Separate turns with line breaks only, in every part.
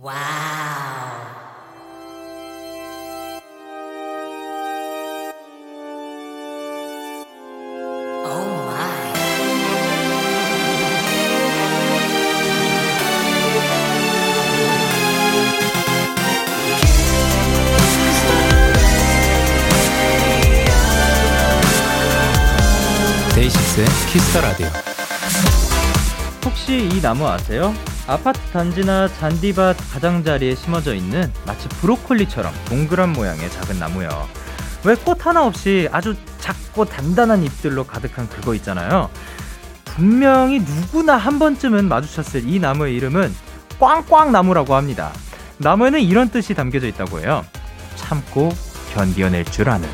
와우.
데이식스의 키스터 라디오.
혹시 이 나무 아세요? 아파트 단지나 잔디밭 가장자리에 심어져 있는 마치 브로콜리처럼 동그란 모양의 작은 나무요. 왜 꽃 하나 없이 아주 작고 단단한 잎들로 가득한 그거 있잖아요. 분명히 누구나 한 번쯤은 마주쳤을 이 나무의 이름은 꽝꽝 나무라고 합니다. 나무에는 이런 뜻이 담겨져 있다고 해요. 참고 견디어낼 줄 아는.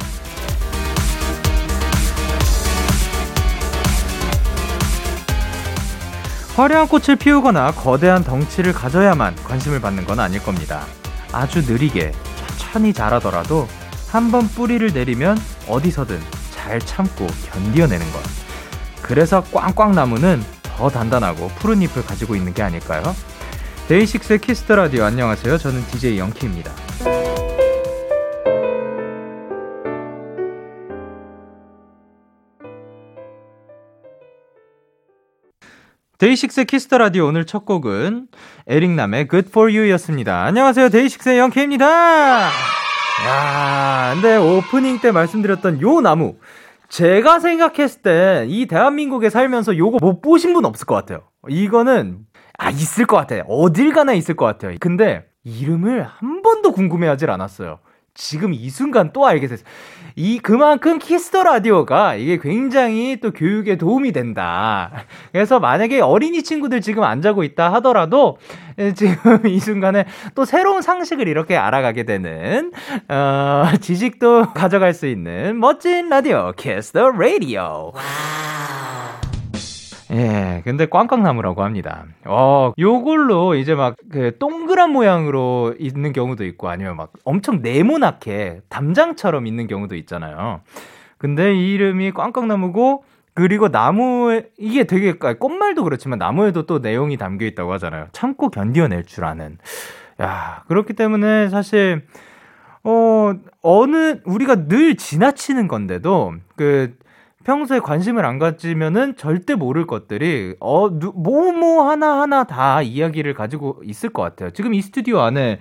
화려한 꽃을 피우거나 거대한 덩치를 가져야만 관심을 받는 건 아닐 겁니다. 아주 느리게 천천히 자라더라도 한 번 뿌리를 내리면 어디서든 잘 참고 견디어내는 것. 그래서 꽝꽝 나무는 더 단단하고 푸른 잎을 가지고 있는 게 아닐까요? 데이식스의 Kiss the Radio 안녕하세요. 저는 DJ 영케이입니다. 데이식스 Kiss the Radio 오늘 첫 곡은 에릭남의 Good For You였습니다. 안녕하세요. 데이식스의 영케이입니다. 야, 근데 오프닝 때 말씀드렸던 요 나무. 제가 생각했을 때 이 대한민국에 살면서 요거 못 보신 분 없을 것 같아요. 이거는 아 있을 것 같아요. 어딜 가나 있을 것 같아요. 근데 이름을 한 번도 궁금해 하질 않았어요. 지금 이 순간 또 알게 됐어요. 이 그만큼 Kiss the Radio가 이게 굉장히 또 교육에 도움이 된다. 그래서 만약에 어린이 친구들 지금 안 자고 있다 하더라도 예, 지금 이 순간에 또 새로운 상식을 이렇게 알아가게 되는 어, 지식도 가져갈 수 있는 멋진 라디오 Kiss the Radio. 예, 근데 꽝꽝나무라고 합니다. 어, 요걸로 이제 막 그 동그란 모양으로 있는 경우도 있고 아니면 막 엄청 네모나게 담장처럼 있는 경우도 있잖아요. 근데 이 이름이 꽝꽝나무고 그리고 나무 이게 되게 꽃말도 그렇지만 나무에도 또 내용이 담겨 있다고 하잖아요. 참고 견디어낼 줄 아는. 야, 그렇기 때문에 사실 어 어느 우리가 늘 지나치는 건데도 그 평소에 관심을 안 가지면은 절대 모를 것들이 어 뭐뭐 뭐 하나 하나 다 이야기를 가지고 있을 것 같아요. 지금 이 스튜디오 안에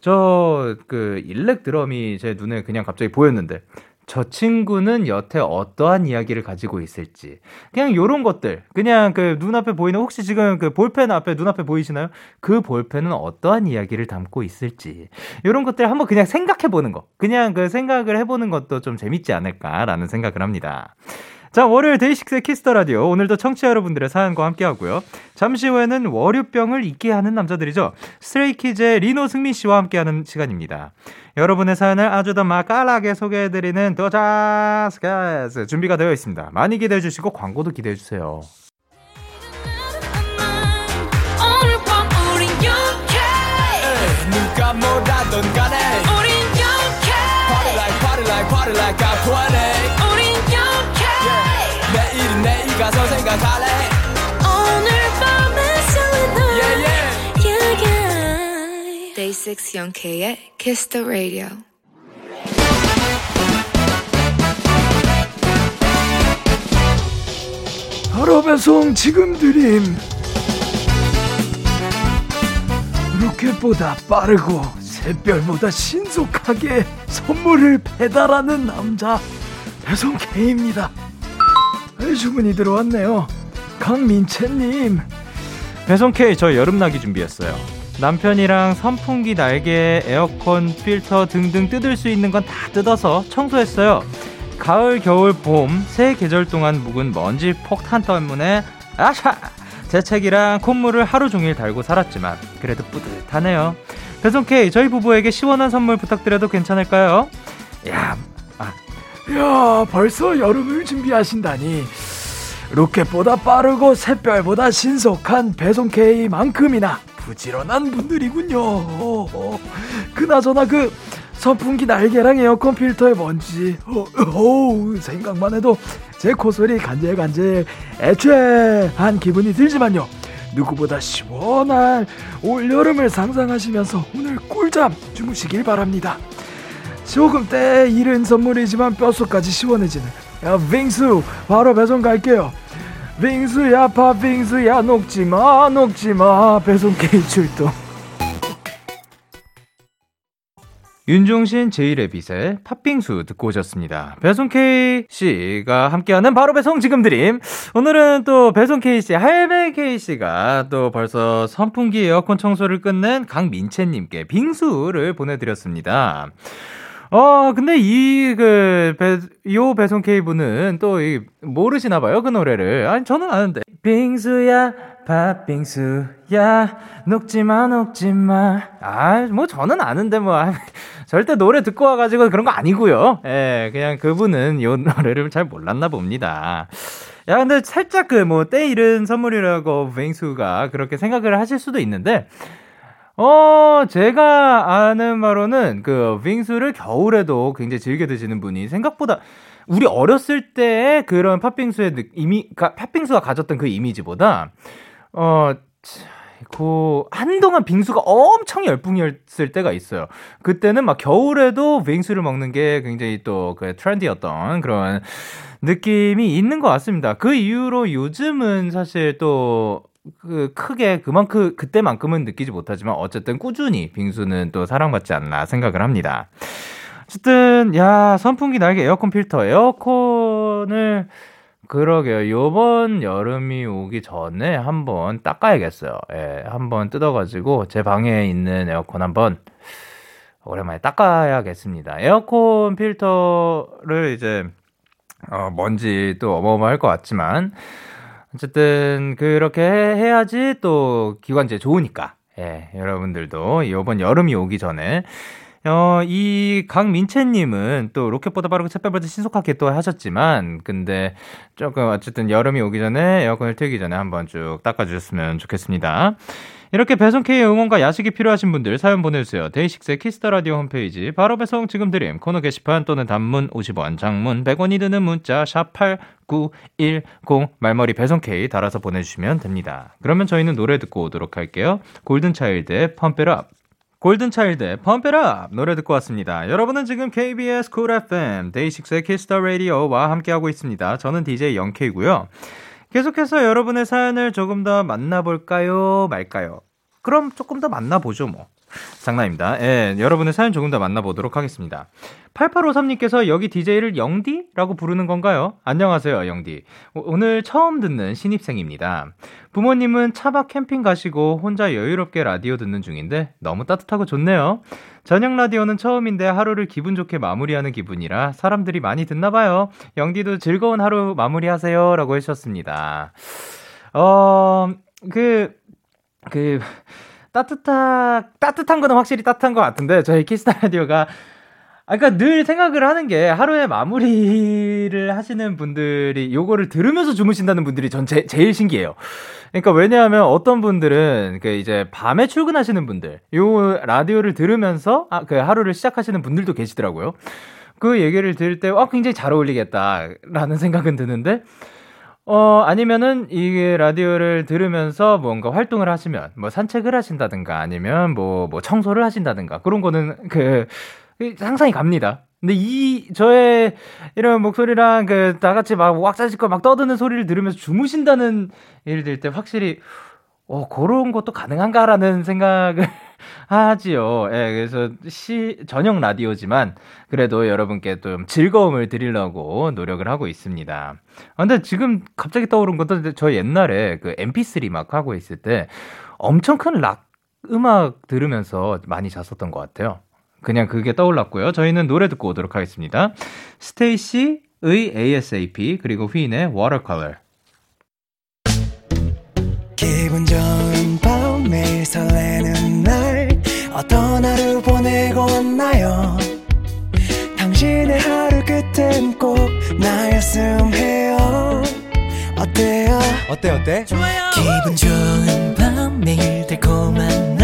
저 그 일렉 드럼이 제 눈에 그냥 갑자기 보였는데 저 친구는 여태 어떠한 이야기를 가지고 있을지 그냥 요런 것들 그냥 그 눈앞에 보이는 혹시 지금 그 볼펜 앞에 눈앞에 보이시나요? 그 볼펜은 어떠한 이야기를 담고 있을지 요런 것들 한번 그냥 생각해 보는 거 그냥 그 생각을 해보는 것도 좀 재밌지 않을까라는 생각을 합니다. 자, 월요일 데이식스의 Kiss the Radio. 오늘도 청취자 여러분들의 사연과 함께 하고요. 잠시 후에는 월요병을 잊게 하는 남자들이죠. 스트레이키즈의 리노 승민 씨와 함께 하는 시간입니다. 여러분의 사연을 아주 더 맛깔나게 소개해드리는 도자스가스 준비가 되어 있습니다. 많이 기대해 주시고 광고도 기대해 주세요. 누가 뭐라던 간에 우린 영케 Party like party like party like I'm 20내 내일 가서 생각할래 오늘 밤에 설레 yeah, yeah. yeah, yeah. Day 6 영케이의 Kiss the Radio
바로 배송 지금 드림 로켓보다 빠르고 샛별보다 신속하게 선물을 배달하는 남자 배송 K입니다 주문이 들어왔네요. 강민채님.
배송 K 저 여름나기 준비했어요. 남편이랑 선풍기 날개, 에어컨 필터 등등 뜯을 수 있는 건 다 뜯어서 청소했어요. 가을, 겨울, 봄 세 계절 동안 묵은 먼지 폭탄 때문에 아샤 재채기랑 콧물을 하루 종일 달고 살았지만 그래도 뿌듯하네요. 배송 K 저희 부부에게 시원한 선물 부탁드려도 괜찮을까요?
야, 아, 야 벌써 여름을 준비하신다니. 로켓보다 빠르고 샛별보다 신속한 배송 K만큼이나 부지런한 분들이군요. 그나저나 그 선풍기 날개랑 에어컨 필터의 먼지 어, 어, 생각만 해도 제 코소리 간질간질 애취한 기분이 들지만요. 누구보다 시원한 올여름을 상상하시면서 오늘 꿀잠 주무시길 바랍니다. 조금 때 이른 선물이지만 뼛속까지 시원해지는 야 빙수 바로 배송 갈게요. 빙수야 팥빙수야 녹지마 녹지마 배송 K 출동.
윤종신 제이레빗의 팥빙수 듣고 오셨습니다. 배송 K 씨가 함께하는 바로 배송 지금 드림. 오늘은 또 배송 K 씨, 할배 K 씨가 또 벌써 선풍기 에어컨 청소를 끝낸 강민채님께 빙수를 보내드렸습니다. 어, 근데 이, 그, 배, 요 배송 K분은 또, 이, 모르시나 봐요, 그 노래를. 아니, 저는 아는데. 빙수야, 팥빙수야, 녹지 마, 녹지 마. 아, 뭐, 저는 아는데, 뭐, 절대 노래 듣고 와가지고 그런 거 아니고요. 예, 그냥 그분은 요 노래를 잘 몰랐나 봅니다. 야, 근데 살짝 그, 뭐, 때 이른 선물이라고 빙수가 그렇게 생각을 하실 수도 있는데, 어, 제가 아는 바로는 그 빙수를 겨울에도 굉장히 즐겨 드시는 분이 생각보다 우리 어렸을 때의 그런 팥빙수의 이미, 팥빙수가 가졌던 그 이미지보다, 어, 그 한동안 빙수가 엄청 열풍이었을 때가 있어요. 그때는 막 겨울에도 빙수를 먹는 게 굉장히 또 그 트렌디였던 그런 느낌이 있는 것 같습니다. 그 이후로 요즘은 사실 또 그 크게 그만큼 그때만큼은 느끼지 못하지만 어쨌든 꾸준히 빙수는 또 사랑받지 않나 생각을 합니다. 어쨌든 야 선풍기 날개 에어컨 필터 에어컨을 그러게요. 요번 여름이 오기 전에 한번 닦아야겠어요. 예, 한번 뜯어가지고 제 방에 있는 에어컨 한번 오랜만에 닦아야겠습니다. 에어컨 필터를 이제 어, 먼지 또 어마어마할 것 같지만 어쨌든 그렇게 해야지 또 기관지에 좋으니까. 예, 여러분들도 이번 여름이 오기 전에 어, 이 강민채님은 또 로켓보다 빠르고 샛별보다 신속하게 또 하셨지만, 근데 조금 어쨌든 여름이 오기 전에 에어컨을 틀기 전에 한번 쭉 닦아주셨으면 좋겠습니다. 이렇게 배송K의 응원과 야식이 필요하신 분들 사연 보내주세요. 데이식스의 Kiss the Radio 홈페이지 바로 배송 지금 드림 코너 게시판 또는 단문 50원, 장문 100원이 드는 문자 샵 #8910 말머리 배송K 달아서 보내주시면 됩니다. 그러면 저희는 노래 듣고 오도록 할게요. 골든차일드의 Pump It Up 골든차일드의 Pump It Up 노래 듣고 왔습니다. 여러분은 지금 KBS Cool FM 데이식스의 Kiss the Radio와 함께하고 있습니다. 저는 DJ 영케이고요. 계속해서 여러분의 사연을 조금 더 만나볼까요? 말까요? 그럼 조금 더 만나보죠, 뭐. 장난입니다. 예, 여러분의 사연 조금 더 만나보도록 하겠습니다. 8853님께서 여기 DJ를 영디 라고 부르는 건가요? 안녕하세요, 영디. 오늘 처음 듣는 신입생입니다. 부모님은 차박 캠핑 가시고 혼자 여유롭게 라디오 듣는 중인데 너무 따뜻하고 좋네요. 저녁 라디오는 처음인데 하루를 기분 좋게 마무리하는 기분이라 사람들이 많이 듣나 봐요. 영디도 즐거운 하루 마무리하세요. 라고 해주셨습니다. 어, 그, 그, 따뜻한, 따뜻한 거는 확실히 따뜻한 것 같은데, 저희 키스타 라디오가 아, 그니까 늘 생각을 하는 게 하루에 마무리를 하시는 분들이 요거를 들으면서 주무신다는 분들이 전 제, 제일 신기해요. 그러니까 왜냐하면 어떤 분들은 그 이제 밤에 출근하시는 분들, 요 라디오를 들으면서 아, 그 하루를 시작하시는 분들도 계시더라고요. 그 얘기를 들을 때, 아, 굉장히 잘 어울리겠다라는 생각은 드는데, 어, 아니면은 이 라디오를 들으면서 뭔가 활동을 하시면, 뭐 산책을 하신다든가, 아니면 뭐, 뭐 청소를 하신다든가, 그런 거는 그, 상상이 갑니다. 근데 이 저의 이런 목소리랑 그 다 같이 막 왁자지껄 막 떠드는 소리를 들으면서 주무신다는 예를 들 때 확실히 어 그런 것도 가능한가라는 생각을 하지요. 예, 그래서 시 저녁 라디오지만 그래도 여러분께 좀 즐거움을 드리려고 노력을 하고 있습니다. 아, 근데 지금 갑자기 떠오른 것도 저 옛날에 그 MP3 막 하고 있을 때 엄청 큰 락 음악 들으면서 많이 잤었던 것 같아요. 그냥 그게 떠올랐고요. 저희는 노래 듣고 오도록 하겠습니다. 스테이시의 ASAP 그리고 휘인의 Watercolor. 기분 좋은 밤 매일 설레는 날 어떤 하루 보내고 왔나요? 당신의 하루 끝엔 꼭 나였음 해요. 어때요? 어때 어때? 좋아요. 기분 좋은 밤 매일 달콤한 날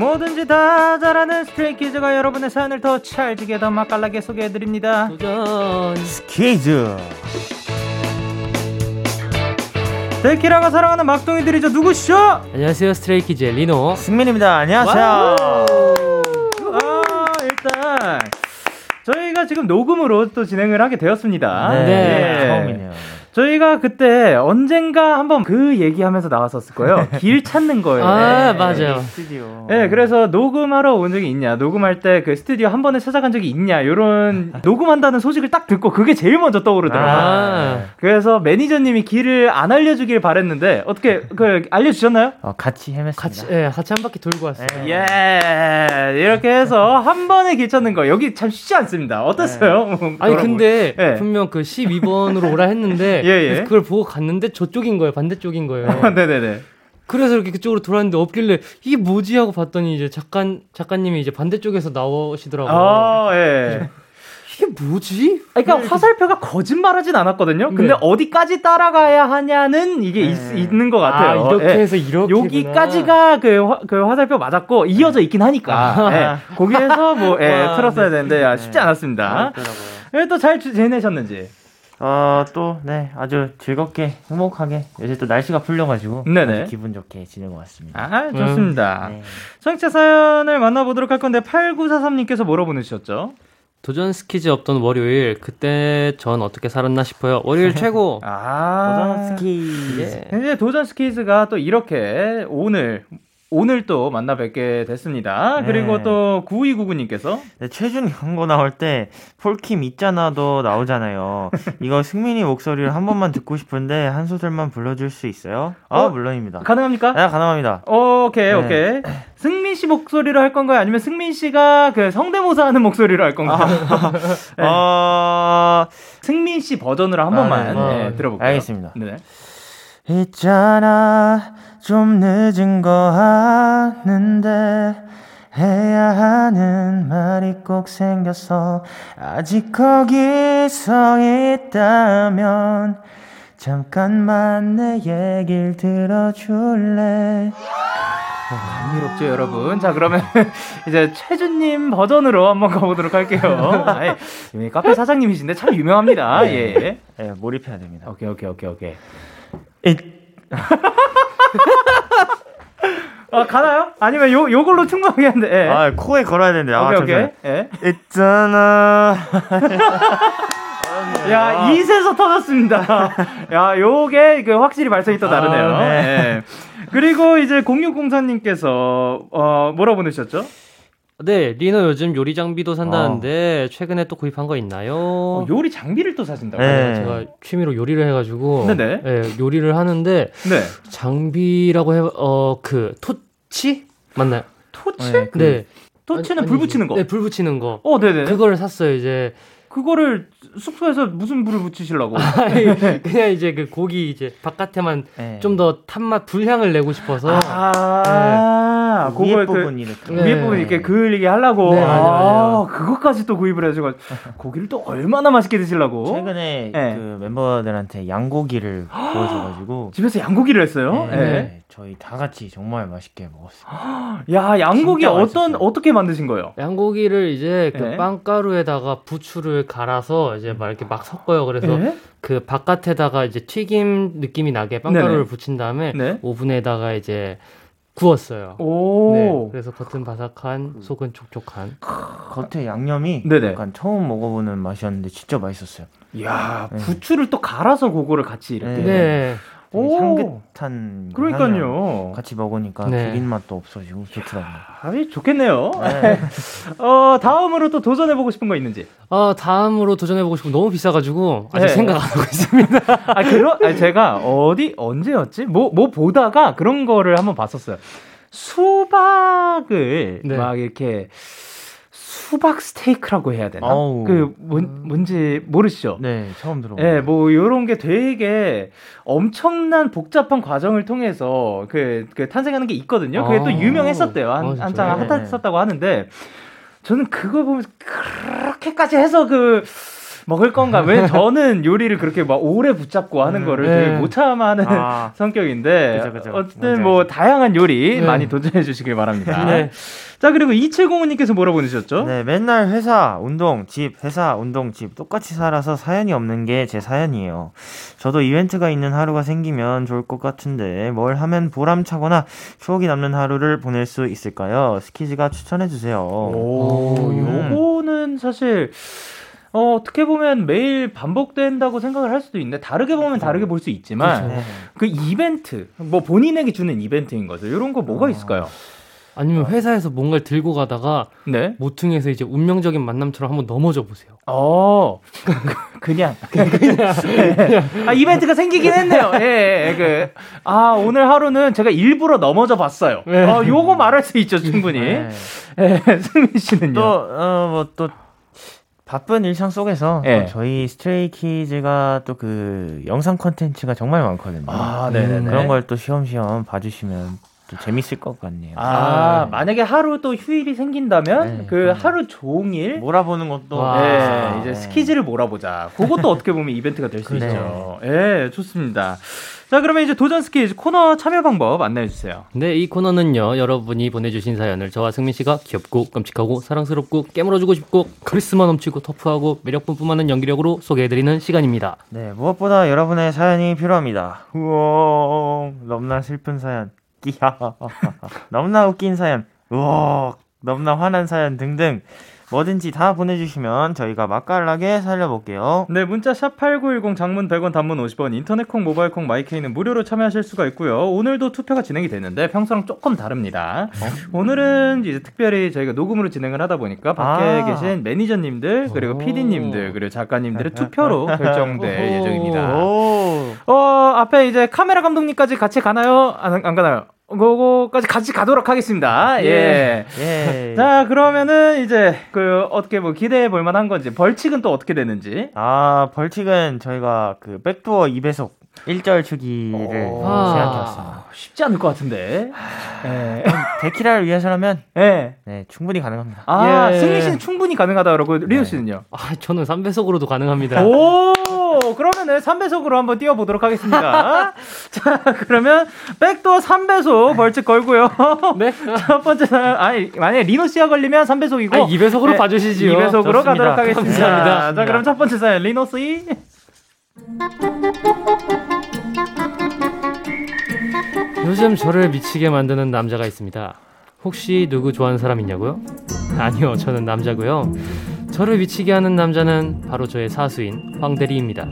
뭐든지 다 잘하는 스트레이키즈가 여러분의 사연을 더 찰지게 더 맛깔나게 소개해드립니다.
도전.
스키즈
데키라가 사랑하는 막둥이들이죠. 누구시죠?
안녕하세요 스트레이키즈의 리노.
승민입니다. 안녕하세요.
아, 일단 저희가 지금 녹음으로 또 진행을 하게 되었습니다.
네.
예.
처음이네요.
저희가 그때 언젠가 한번 그 얘기하면서 나왔었을 거예요. 길 찾는 거예요.
아
네.
맞아요.
스튜디오.
네, 그래서 녹음하러 온 적이 있냐, 녹음할 때 그 스튜디오 한 번에 찾아간 적이 있냐, 요런 녹음한다는 소식을 딱 듣고 그게 제일 먼저 떠오르더라고요.
아.
그래서 매니저님이 길을 안 알려주길 바랬는데, 어떻게, 그, 알려주셨나요?
어, 같이 헤맸습니다.
같이 예, 같이 한 바퀴 돌고 왔어요.
예, 이렇게 해서 한 번에 길 찾는 거, 여기 참 쉽지 않습니다. 어땠어요?
아니 근데
예.
분명 그 12번으로 오라 했는데
예, 예.
그걸 보고 갔는데 저쪽인 거예요. 반대쪽인 거예요.
네네네.
그래서 이렇게 그쪽으로 돌았는데 없길래 이게 뭐지 하고 봤더니 이제 작가 작가님이 이제 반대쪽에서 나오시더라고요.
아, 예.
이게 뭐지?
그러니까 화살표가 거짓말하진 않았거든요. 근데
네.
어디까지 따라가야 하냐는 이게 있, 있는 것 같아요.
아, 이렇게
예.
해서 이렇게
여기까지가 그, 화, 그 화살표 맞았고 이어져 있긴 하니까 예. 거기에서 뭐 예,
와,
틀었어야 되는데 아, 쉽지
네.
않았습니다.
그렇더라고요.
또잘 지내셨는지.
어, 또, 네, 아주 즐겁게, 행복하게, 요새 또 날씨가 풀려가지고,
네네.
아주 기분 좋게 지내고 왔습니다.
아 좋습니다.
네.
청취자 사연을 만나보도록 할 건데 8943님께서 뭐라 보내주셨죠?
도전 스키즈 없던 월요일 그때 전 어떻게 살았나 싶어요. 월요일 최고.
아
도전 스키.
예.
이제 도전 스키즈가 또 이렇게 오늘 오늘 또 만나 뵙게 됐습니다.
네.
그리고 또 9299님께서
네, 최준 광고 나올 때, 폴킴 있잖아도 나오잖아요. 이거 승민이 목소리를 한 번만 듣고 싶은데, 한 소절만 불러줄 수 있어요? 아,
어?
물론입니다.
가능합니까?
네, 가능합니다.
오케이
네.
오케이. 승민 씨 목소리로 할 건가요? 아니면 승민 씨가 그 성대모사 하는 목소리로 할 건가요? 네.
어,
승민 씨 버전으로 한
아,
번만
아,
들어볼게요.
알겠습니다.
네.
있잖아 좀 늦은 거 아는데 해야 하는 말이 꼭 생겼어 아직 거기서 있다면 잠깐만 내 얘길 들어줄래
감미롭죠 여러분. 자 그러면 이제 최준님 버전으로 한번 가보도록 할게요. 이미 카페 사장님이신데 참 유명합니다. 예. 예.
네, 몰입해야 됩니다
오케이 오케이 오케이 오케이.
이-
아 가나요? 아니면 요 요걸로 충분하게 하는데. 예.
아 코에 걸어야 되는데 아
오케이 오케이. 예.
있잖아
야, 이세서 터졌습니다. 야, 요게 그 확실히 발성이 또 다르네요.
아, 네.
예. 그리고 이제 0604님께서 어 뭐라 보내셨죠?
네, 리노 요즘 요리 장비도 산다는데 최근에 또 구입한 거 있나요?
어, 요리 장비를 또 사신다고요?
네.
제가 취미로 요리를 해가지고
네네.
예, 요리를 하는데
네.
장비라고 해어그 토치 맞나요?
토치?
네, 그-
네.
토치는
아니,
불 붙이는 거.
네, 불 붙이는 거.
어, 네네.
그거를 샀어요 이제.
그거를 숙소에서 무슨 불을 붙이시려고?
그냥 이제 그 고기 이제 바깥에만
네.
좀더 탄맛 불향을 내고 싶어서
아,
위 에
그걸
부분
그
이렇게
네.
위에 부분 이렇게 그을리게 하려고.
네, 맞아요, 맞아요.
아, 그것까지 또 구입을 해가지고 고기를 또 얼마나 맛있게 드시려고?
최근에
네.
그 멤버들한테 양고기를 구워줘가지고
집에서 양고기를 했어요?
네,
네.
저희 다 같이 정말 맛있게 먹었어요.
야, 양고기 어떤. 어떻게 만드신 거예요?
양고기를 이제 그
네.
빵가루에다가 부추를 갈아서 이제 막 이렇게 막 섞어요. 그래서
네?
그 바깥에다가 이제 튀김 느낌이 나게 빵가루를
네네.
붙인 다음에
네.
오븐에다가 이제 구웠어요.
오.
네, 그래서 겉은 바삭한, 속은 촉촉한.
겉에 양념이
네네.
약간 처음 먹어보는 맛이었는데 진짜 맛있었어요.
야,
네.
부추를 또 갈아서 그거를 같이 이렇게.
네. 향긋한
그러니까요.
같이 먹으니까
네.
비린 맛도 없어지고 좋더라고요.
아이, 좋겠네요.
네.
어, 다음으로 또 도전해 보고 싶은 거 있는지.
아, 다음으로 도전해 보고 싶은 거 너무 비싸가지고 아직
네.
생각 안 하고 있습니다.
아, 아니, 제가 어디, 언제였지? 뭐, 뭐 보다가 그런 거를 한번 봤었어요. 수박을
네.
막 이렇게 수박 스테이크라고 해야 되나?
어우.
그 뭔, 뭔지 모르시죠?
네, 처음 들어봐요.
예, 뭐 요런 게 되게 엄청난 복잡한 과정을 통해서 그, 그 탄생하는 게 있거든요. 그게 또
아.
유명했었대요.
아,
한,
진짜요?
한창
네.
핫했었다고 하는데 저는 그거 보면서 그렇게까지 해서 그 먹을 건가? 왜 저는 요리를 그렇게 막 오래 붙잡고 하는
음,
거를
네.
되게 못 참아하는
아,
성격인데
그죠, 그죠.
어쨌든 뭐
알죠.
다양한 요리
네.
많이 도전해 주시길 바랍니다.
네.
자 그리고 2705님께서 뭐라 보내셨죠?
네, 맨날 회사, 운동, 집, 회사, 운동, 집 똑같이 살아서 사연이 없는 게 제 사연이에요. 저도 이벤트가 있는 하루가 생기면 좋을 것 같은데 뭘 하면 보람차거나 추억이 남는 하루를 보낼 수 있을까요? 스키즈가 추천해 주세요.
오,
음.
요거는 사실 어, 어떻게 보면 매일 반복된다고 생각을 할 수도 있는데 다르게 보면 다르게 볼 수 있지만
네.
그 이벤트 뭐 본인에게 주는 이벤트인 거죠. 이런 거 뭐가 있을까요?
아니면 회사에서 뭔가를 들고 가다가
네.
모퉁이에서 이제 운명적인 만남처럼 한번 넘어져 보세요.
어, 그냥, 그냥. 아, 이벤트가 생기긴 했네요. 예, 예, 그, 아, 오늘 하루는 제가 일부러 넘어져 봤어요.
네.
어, 요거 말할 수 있죠, 충분히.
네.
예, 승민 씨는요?
또, 어, 뭐, 또, 바쁜 일상 속에서
예.
또 저희 스트레이키즈가 또 그 영상 컨텐츠가 정말 많거든요.
아, 네네네.
그런 걸 또 쉬엄쉬엄 봐주시면 또 재밌을 것 같네요.
아,
네.
만약에 하루 또 휴일이 생긴다면
네,
그. 하루 종일
몰아보는 것도
와.
네,
아,
이제
네.
스키즈를 몰아보자. 그것도 어떻게 보면 이벤트가 될수
네.
있죠. 예, 좋습니다. 자, 그러면 이제 도전 스키즈 코너 참여 방법 안내해 주세요.
네, 이 코너는요, 여러분이 보내주신 사연을 저와 승민 씨가 귀엽고 끔찍하고 사랑스럽고 깨물어주고 싶고 카리스마 넘치고 터프하고 매력 뿜뿜하는 연기력으로 소개해드리는 시간입니다.
네, 무엇보다 여러분의 사연이 필요합니다. 우와, 너무나 슬픈 사연, 끼야, 너무나 웃긴 사연, 우와, 너무나 화난 사연 등등 뭐든지 다 보내주시면 저희가 맛깔나게 살려볼게요.
네, 문자 샵8910 장문 100원 단문 50원 인터넷 콩 모바일 콩 마이케이는 무료로 참여하실 수가 있고요. 오늘도 투표가 진행이 됐는데 평소랑 조금 다릅니다. 오늘은 이제 특별히 저희가 녹음으로 진행을 하다 보니까 밖에
아.
계신 매니저님들 그리고
오.
PD님들 그리고 작가님들의 투표로 결정될. 예정입니다.
오,
어, 앞에 이제 카메라 감독님까지 같이 가나요? 안, 안 가나요? 그거까지 같이 가도록 하겠습니다. 예.
예.
자, 그러면은 이제 그 어떻게 뭐 기대해 볼 만한 건지 벌칙은 또 어떻게 되는지.
아, 벌칙은 저희가 그 백도어 2배속 1절 주기를
오.
아.
생각해왔습니다.
쉽지 않을 것 같은데. 예.
데키라를 위해서라면
예.
네, 충분히 가능합니다.
아,
예.
승리 씨는 충분히 가능하다 그러고 리오 씨는요?
아, 저는 3배속으로도 가능합니다.
오, 그러면은 3배속으로 한번 뛰어 보도록 하겠습니다. 자, 그러면 백도어 3배속 벌칙 걸고요.
네?
첫 번째 사연, 아니, 만약에 리노 씨가 걸리면 3배속이고.
아, 2배속으로 봐주시지요.
2배속으로
좋습니다.
가도록 하겠습니다.
감사합니다.
자, 그럼 첫 번째 사연, 리노 씨.
요즘 저를 미치게 만드는 남자가 있습니다. 혹시 누구 좋아하는 사람 있냐고요? 아니요, 저는 남자고요. 저를 미치게 하는 남자는 바로 저의 사수인 황대리입니다.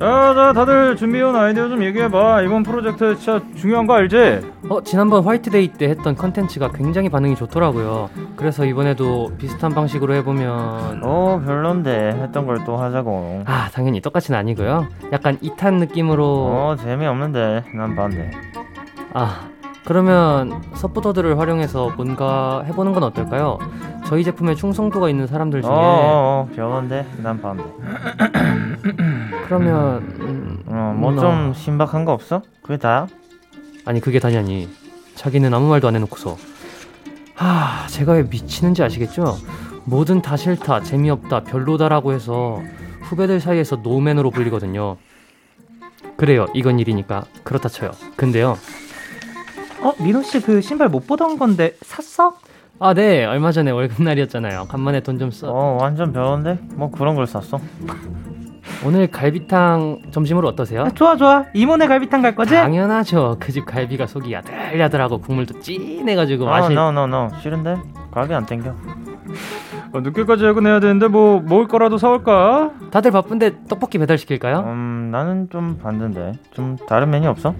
자, 자, 다들 준비해온 아이디어 좀 얘기해봐. 이번 프로젝트 진짜 중요한 거 알지?
어, 지난번 화이트데이 때 했던 컨텐츠가 굉장히 반응이 좋더라고요. 그래서 이번에도 비슷한 방식으로 해보면
어, 별론데 했던 걸 또 하자고.
아, 당연히 똑같이는 아니고요. 약간 2탄 느낌으로
어, 재미없는데 난 반대.
아, 그러면 서포터들을 활용해서 뭔가 해보는 건 어떨까요? 저희 제품에 충성도가 있는 사람들 중에
어, 어, 어, 별론데 난 반대.
그러면 음,
어, 뭐
나-
좀 신박한 거 없어? 그게 다야?
아니 그게 다냐니 자기는 아무 말도 안 해놓고서 하 제가 왜 미치는지 아시겠죠? 뭐든 다 싫다 재미없다 별로다라고 해서 후배들 사이에서 노맨으로 불리거든요 그래요 이건 일이니까 그렇다 쳐요 근데요
어, 리노 씨그 신발 못 보던 건데 샀어?
아 네 얼마 전에 월급날이었잖아요 간만에 돈 좀 써
어, 완전 별론데? 뭐 그런 걸 샀어?
오늘 갈비탕 점심으로 어떠세요?
아, 좋아, 좋아. 이모네 갈비탕 갈 거지?
당연하죠 그 집 갈비가 속이 야들야들하고 국물도 진해가지고
아,
맛이
no, no, no. 싫은데? 가게 안 땡겨.
어, 늦게까지 야근해야 되는데 뭐 먹을 거라도 사올까?
다들 바쁜데 떡볶이 배달시킬까요?
음, 나는 좀 반대인데. 좀 다른 메뉴 없어?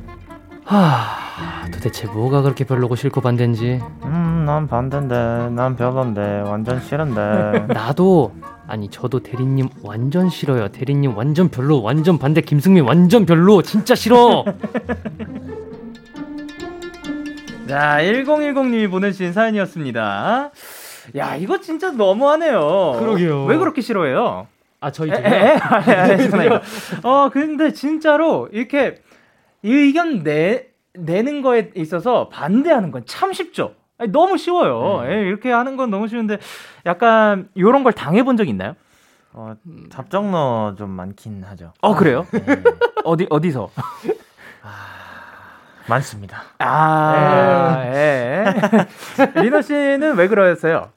하, 도대체 뭐가 그렇게 별로고 싫고 반대인지
음, 난 반대인데. 난 별론데. 완전 싫은데.
나도 아니 저도 대리님 완전 싫어요 대리님 완전 별로 완전 반대 김승민 완전 별로 진짜 싫어
자, 1010님이 보내주신 사연이었습니다. 야, 이거 진짜 너무하네요.
그러게요.
왜 그렇게 싫어해요?
아 저희
에,
집이요?
에, 아니, 아니, 아니. 어, 근데 진짜로 이렇게 이 의견 내, 내는 거에 있어서 반대하는 건 참 쉽죠. 아니, 너무 쉬워요. 예, 이렇게 하는 건 너무 쉬운데 약간 이런 걸 당해본 적 있나요?
어, 답정너 좀 많긴 하죠.
어, 그래요?
네,
어디, 어디서?
많습니다.
아, 예. 리너 씨는 왜 그러셨어요?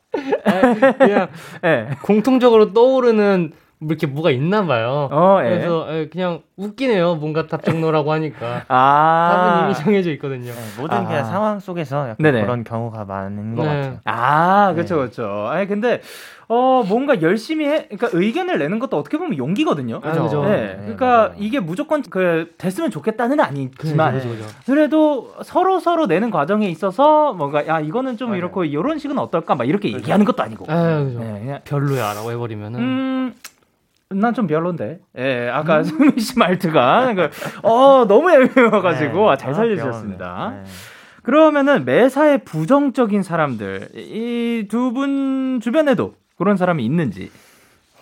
그냥
예.
공통적으로 떠오르는 뭐 이렇게 뭐가 있나 봐요.
어, 예.
그래서 예, 그냥 웃기네요. 뭔가 답정너라고 하니까
아.
답은 이미 정해져 있거든요.
네, 모든
아.
그냥 상황 속에서 약간
네네.
그런 경우가 많은 것
네.
같아요.
아, 그렇죠,
네.
그렇죠. 아니 근데 어 뭔가 열심히 해, 그러니까 의견을 내는 것도 어떻게 보면 용기거든요.
아, 그죠.
네,
네,
그러니까
맞아요.
이게 무조건 그 됐으면 좋겠다는 아니지만
그죠, 그죠, 그죠.
그래도 서로 서로 내는 과정에 있어서 뭔가 야 이거는 좀
맞아요.
이렇고 이런 식은 어떨까 막 이렇게 얘기하는 것도 아니고.
아, 그죠.
네, 그냥
별로야라고 해버리면은
음. 난 좀 별론데. 예, 아까 승민 씨 말투가 그, 어 너무 애매해가지고 아, 잘 살려주셨습니다.
네.
그러면은 매사에 부정적인 사람들 이 두 분 주변에도 그런 사람이 있는지.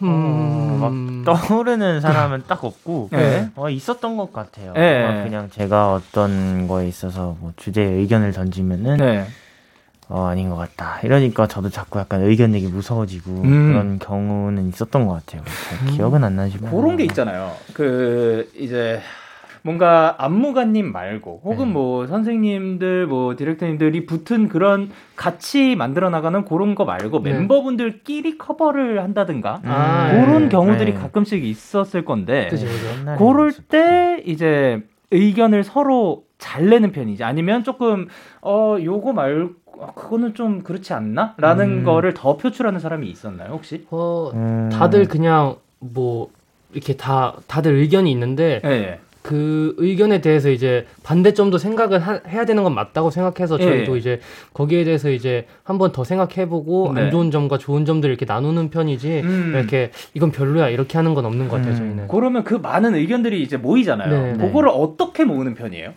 음,
막 떠오르는 사람은 딱 없고
네.
어, 있었던 것 같아요.
네.
어, 그냥 제가 어떤 거에 있어서 뭐 주제에 의견을 던지면은
네.
어, 아닌 것 같다. 이러니까 저도 자꾸 약간 의견 내기 무서워지고
음.
그런 경우는 있었던 것 같아요. 잘 기억은 안 나지만
그런 게 있잖아요. 그 이제 뭔가 안무가님 말고 혹은
네.
뭐 선생님들 뭐 디렉터님들이 붙은 그런 같이 만들어 나가는 그런 거 말고
네.
멤버분들끼리 커버를 한다든가
아,
그런
네.
경우들이
네.
가끔씩 있었을 건데 그럴. 때 이제 의견을 서로 잘 내는 편이지 아니면 조금 어 요거 말 아, 그거는 좀 그렇지 않나?라는
음.
거를 더 표출하는 사람이 있었나요 혹시?
어,
음.
다들 그냥 뭐 이렇게 다 다들 의견이 있는데
예. 예.
그 의견에 대해서 이제 반대점도 생각을 하- 해야 되는 건 맞다고 생각해서
예.
저희도 이제 거기에 대해서 이제 한번 더 생각해보고
네.
안 좋은 점과 좋은 점들 이렇게 나누는 편이지
음.
이렇게 이건 별로야 이렇게 하는 건 없는 것 같아요
음.
저희는.
그러면 그 많은 의견들이 이제 모이잖아요.
네.
그거를 어떻게 모으는 편이에요?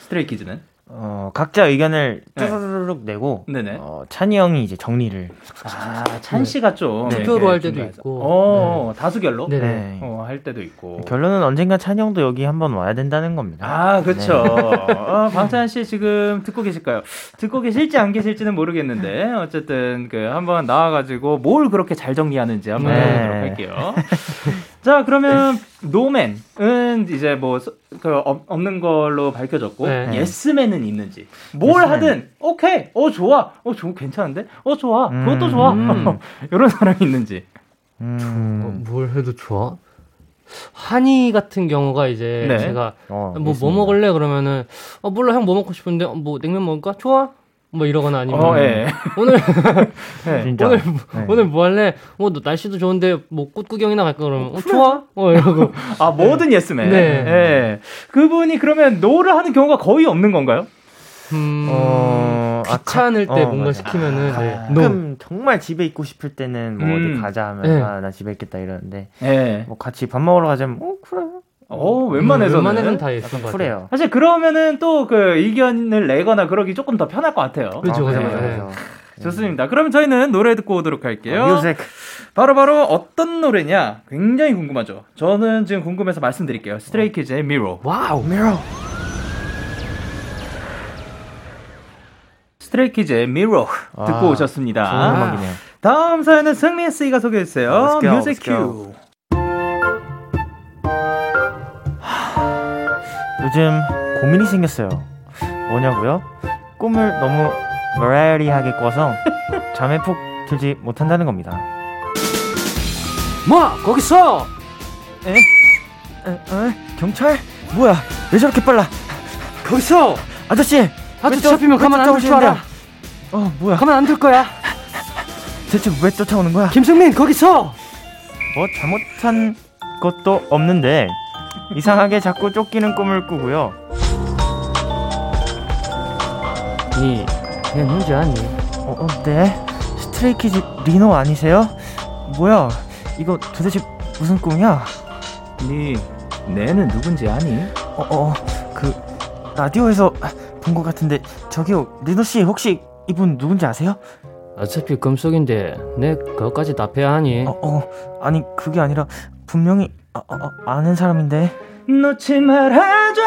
스트레이키즈는?
어, 각자 의견을
네.
쭈르륵 내고
네네.
어, 찬이 형이 이제 정리를
아, 찬 씨가 좀
투표로
이렇게
할 때도
중간에서.
있고.
어, 다수결로?
네네.
네.
어, 할 때도 있고.
결론은 언젠가 찬이 형도 여기 한번 와야 된다는 겁니다.
아, 그렇죠.
네.
어, 방찬 씨 지금 듣고 계실까요? 듣고 계실지 안 계실지는 모르겠는데 어쨌든 그 한번 나와 가지고 뭘 그렇게 잘 정리하는지 한번
네.
해보도록 할게요. 자, 그러면 노맨은 이제 뭐 그 없는 걸로 밝혀졌고
네.
예스맨은 있는지 뭘
예스맨.
하든 오케이, 어 좋아, 어 좋 괜찮은데, 어 좋아, 그것도
음.
좋아
음.
이런 사람이 있는지.
음,
어, 뭘 해도 좋아? 한이 같은 경우가 이제
네.
제가
어,
뭐 뭐. 먹을래 그러면은 어 몰라 형 뭐 먹고 싶은데 어, 뭐 냉면 먹을까? 좋아? 뭐 이러거나 아니면
어, 예.
오늘
네.
진짜.
오늘
네.
오늘 뭐 할래? 뭐너 날씨도 좋은데 뭐 꽃 구경이나 갈까 그러면 어, 좋아? 어 이러고
아 뭐든 예스맨.
네.
예. 그분이 그러면 no를 하는 경우가 거의 없는 건가요?
음
어, 아,
귀찮을
가-
때
어,
뭔가
맞아.
시키면은 네.
가끔 정말 집에 있고 싶을 때는 뭐
음.
어디 가자 하면
네.
아, 나 집에 있겠다 이러는데
예.
뭐 같이 밥 먹으러 가자면 어 그래
어 웬만해서는.
웬만해서는 다
약간
것 같아요.
사실 그러면은 또 그 의견을 내거나 그러기 조금 더 편할 것 같아요.
그죠,
아,
그죠,
네. 그래서.
좋습니다. 그러면 저희는 노래 듣고 오도록 할게요.
어, music
바로 바로 어떤 노래냐? 굉장히 궁금하죠. 저는 지금 궁금해서 말씀드릴게요. 스트레이키즈의 미로.
Wow.
미로
스트레이키즈의 미로 듣고
와,
오셨습니다.
좋은 음악이네요.
다음 사연은 승민 씨가 소개해 주세요.
Let's go, music go.
큐.
요즘 고민이 생겼어요. 뭐냐고요? 꿈을 너무 버라이어리하게 꿔서 잠에 푹 들지 못한다는 겁니다.
뭐 거기서
에? 에, 에? 경찰? 뭐야? 왜 저렇게 빨라?
거기서
아저씨! 쫓-
잡히면
왜
가만 안 둘 줄? 알아.
어 뭐야?
가만 안 둘 거야.
대체 왜 쫓아오는 거야?
김승민 거기서.
뭐 잘못한 것도 없는데 이상하게 자꾸 쫓기는 꿈을 꾸고요.
니, 내 누군지 아니?
어, 어, 네. 스트레이키즈 리노 아니세요? 뭐야? 이거 도대체 무슨 꿈이야?
네, 내는 누군지 아니?
어, 어, 그 라디오에서 본 것 같은데 저기요, 리노 씨 혹시 이분 누군지 아세요?
어차피 꿈속인데 내 그것까지 다 패야 하니.
어, 어, 아니 그게 아니라 분명히 아, 아, 아, 아는 사람인데.
놓지 말아줘.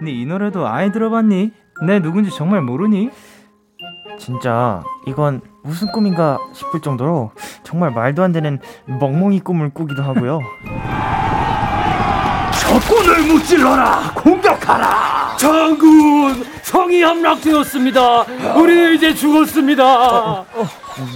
네이 노래도 아예 들어봤니? 내 누군지 정말 모르니?
진짜 이건 무슨 꿈인가 싶을 정도로 정말 말도 안 되는 멍멍이 꿈을 꾸기도 하고요.
적군을 무찔러라 공격하라
장군 성이 함락되었습니다. 우리는 이제 죽었습니다.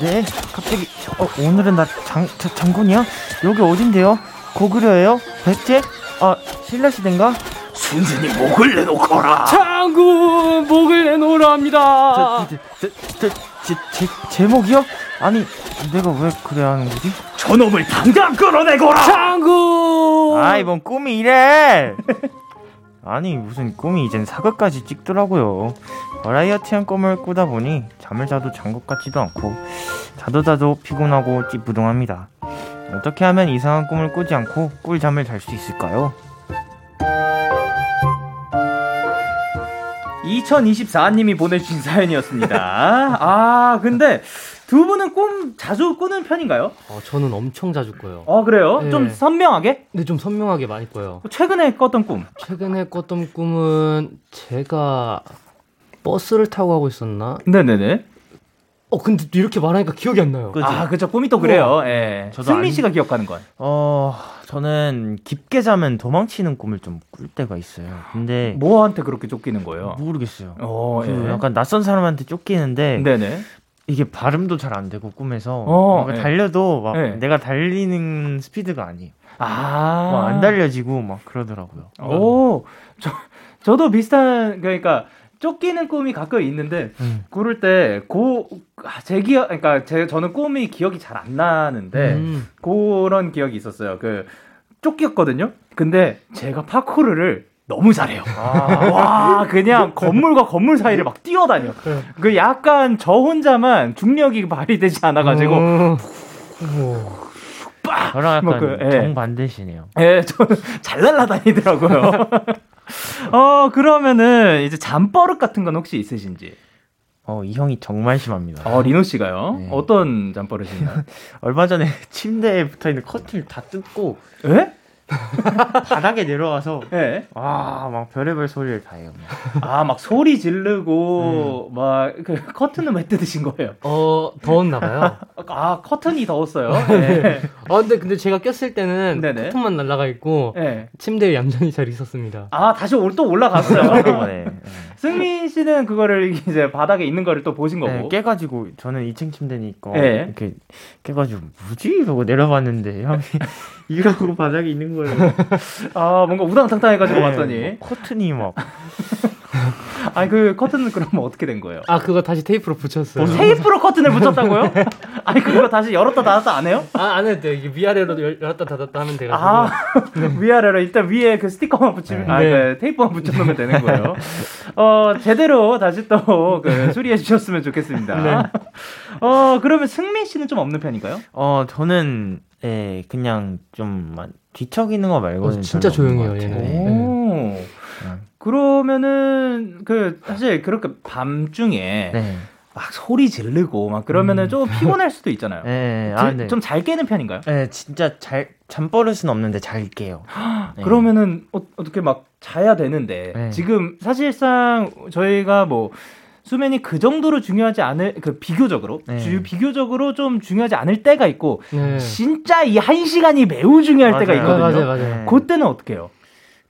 네? 갑자기 어, 오늘은 나 장, 자, 장군이야? 여기 어딘데요? 고구려예요? 백제? 아 신라시대인가?
순순히 목을 내놓거라
장군 목을 내놓으라 합니다.
저, 저, 저, 저, 제, 제, 제목이요? 아니 내가 왜 그래야 하는 거지?
저놈을 당장 끌어내거라
장군.
아 이번 꿈이 이래 아니 무슨 꿈이 이젠 사극까지 찍더라고요 버라이어티한 꿈을 꾸다 보니 잠을 자도 잔 것 같지도 않고 자도 자도 피곤하고 찌뿌둥합니다 어떻게 하면 이상한 꿈을 꾸지 않고 꿀잠을 잘 수 있을까요?
2024님이 보내주신 사연이었습니다. 아, 근데 두 분은 꿈 자주 꾸는 편인가요?
어, 저는 엄청 자주 꿔요.
어, 그래요?
네.
좀 선명하게?
근데 좀 선명하게 많이 꿔요.
최근에 꿨던 꿈.
최근에 꿨던 꿈은 제가 버스를 타고 가고 있었나?
네네네.
어 근데 이렇게 말하니까 기억이 안 나요.
그지?
아, 그쵸. 꿈이 또 그래요. 예.
저도
승민
안-
씨가 기억하는 건.
어 저는 깊게 자면 도망치는 꿈을 좀 꿀 때가 있어요 근데
뭐한테 그렇게 쫓기는 거예요?
모르겠어요
어,
그
예.
약간 낯선 사람한테 쫓기는데
네네.
이게 발음도 잘 안 되고 꿈에서
어, 예.
달려도 막
예.
내가 달리는 스피드가 아니에요.
아.
막안 달려지고 막 그러더라고요.
오, 저, 저도 비슷한, 그러니까, 쫓기는 꿈이 가끔 있는데,
음.
꾸를 때, 고, 아, 제 기억, 그러니까, 제, 저는 꿈이 기억이 잘 안 나는데,
음.
그런 기억이 있었어요. 그, 쫓겼거든요? 근데, 제가 파쿠르를 너무 잘해요. 와, 그냥 건물과 건물 사이를 막 뛰어다녀. 그 약간 저 혼자만 중력이 발휘되지 않아가지고,
어.
저랑 약간
뭐 그, 예.
정반대시네요.
예, 저는 잘 날아다니더라고요. 어, 그러면은, 이제 잠버릇 같은 건 혹시 있으신지?
어, 이 형이 정말 심합니다.
어, 리노 씨가요?
네.
어떤 잠버릇이나요?
얼마 전에 침대에 붙어 있는 커튼을 다 뜯고
예?
바닥에 내려와서
예.
와, 막 별의별 소리를 다 해요. 막.
아, 막 소리 지르고, 막, 그, 커튼은 왜 뜯으신 거예요?
어 더웠나 봐요.
아, 커튼이 더웠어요. 예.
아 근데 근데 제가 꼈을 때는
네네.
커튼만 날아가 있고
예.
침대에 얌전히 잘 있었습니다.
아, 다시 올, 또 올라갔어요.
한꺼번에.
승민 씨는 그거를 이제 바닥에 있는 거를 또 보신 거고.
네, 깨가지고 저는 2층 침대니까
예.
이렇게 깨가지고 뭐지? 이러고 내려봤는데 형이 이러고 바닥에 있는 거예요.
아, 뭔가 우당탕탕해가지고
네,
왔더니.
뭐 커튼이 막
아니, 그 커튼은 그러면 어떻게 된 거예요?
아 그거 다시 테이프로 붙였어요.
테이프로 커튼을 붙였다고요? 아니, 그거 다시 열었다 닫았다 안 해요?
아 안 해도 돼요. 이게 위아래로 열- 열었다 닫았다 하면 돼가지고.
아, 위아래로 일단 위에 그 스티커만 붙이면, 아,
네.
그 테이프만 붙여놓으면 되는 거예요. 어, 제대로 다시 또, 그, 수리해 주셨으면 좋겠습니다.
네.
어, 그러면 승민 씨는 좀 없는 편인가요?
어 저는 예 그냥 좀막 뒤척이는 거 말고는
어, 진짜 조용해요. 얘는.
네.
오. 그러면은, 그, 사실 그렇게 밤중에
네.
막 소리 지르고 막 그러면은 좀 피곤할 수도 있잖아요.
네. 아, 네.
좀잘 깨는 편인가요?
네, 진짜 잘 잠버릇은 없는데 잘 깨요. 네.
그러면은 어, 어떻게 막 자야 되는데
네.
지금 사실상 저희가 뭐 수면이 그 정도로 중요하지 않을 그 비교적으로
네.
주, 비교적으로 좀 중요하지 않을 때가 있고
네.
진짜 이 한 시간이 매우 중요할 때가
맞아요.
있거든요.
맞아요, 맞아요.
네.
그때는 어떻게 해요?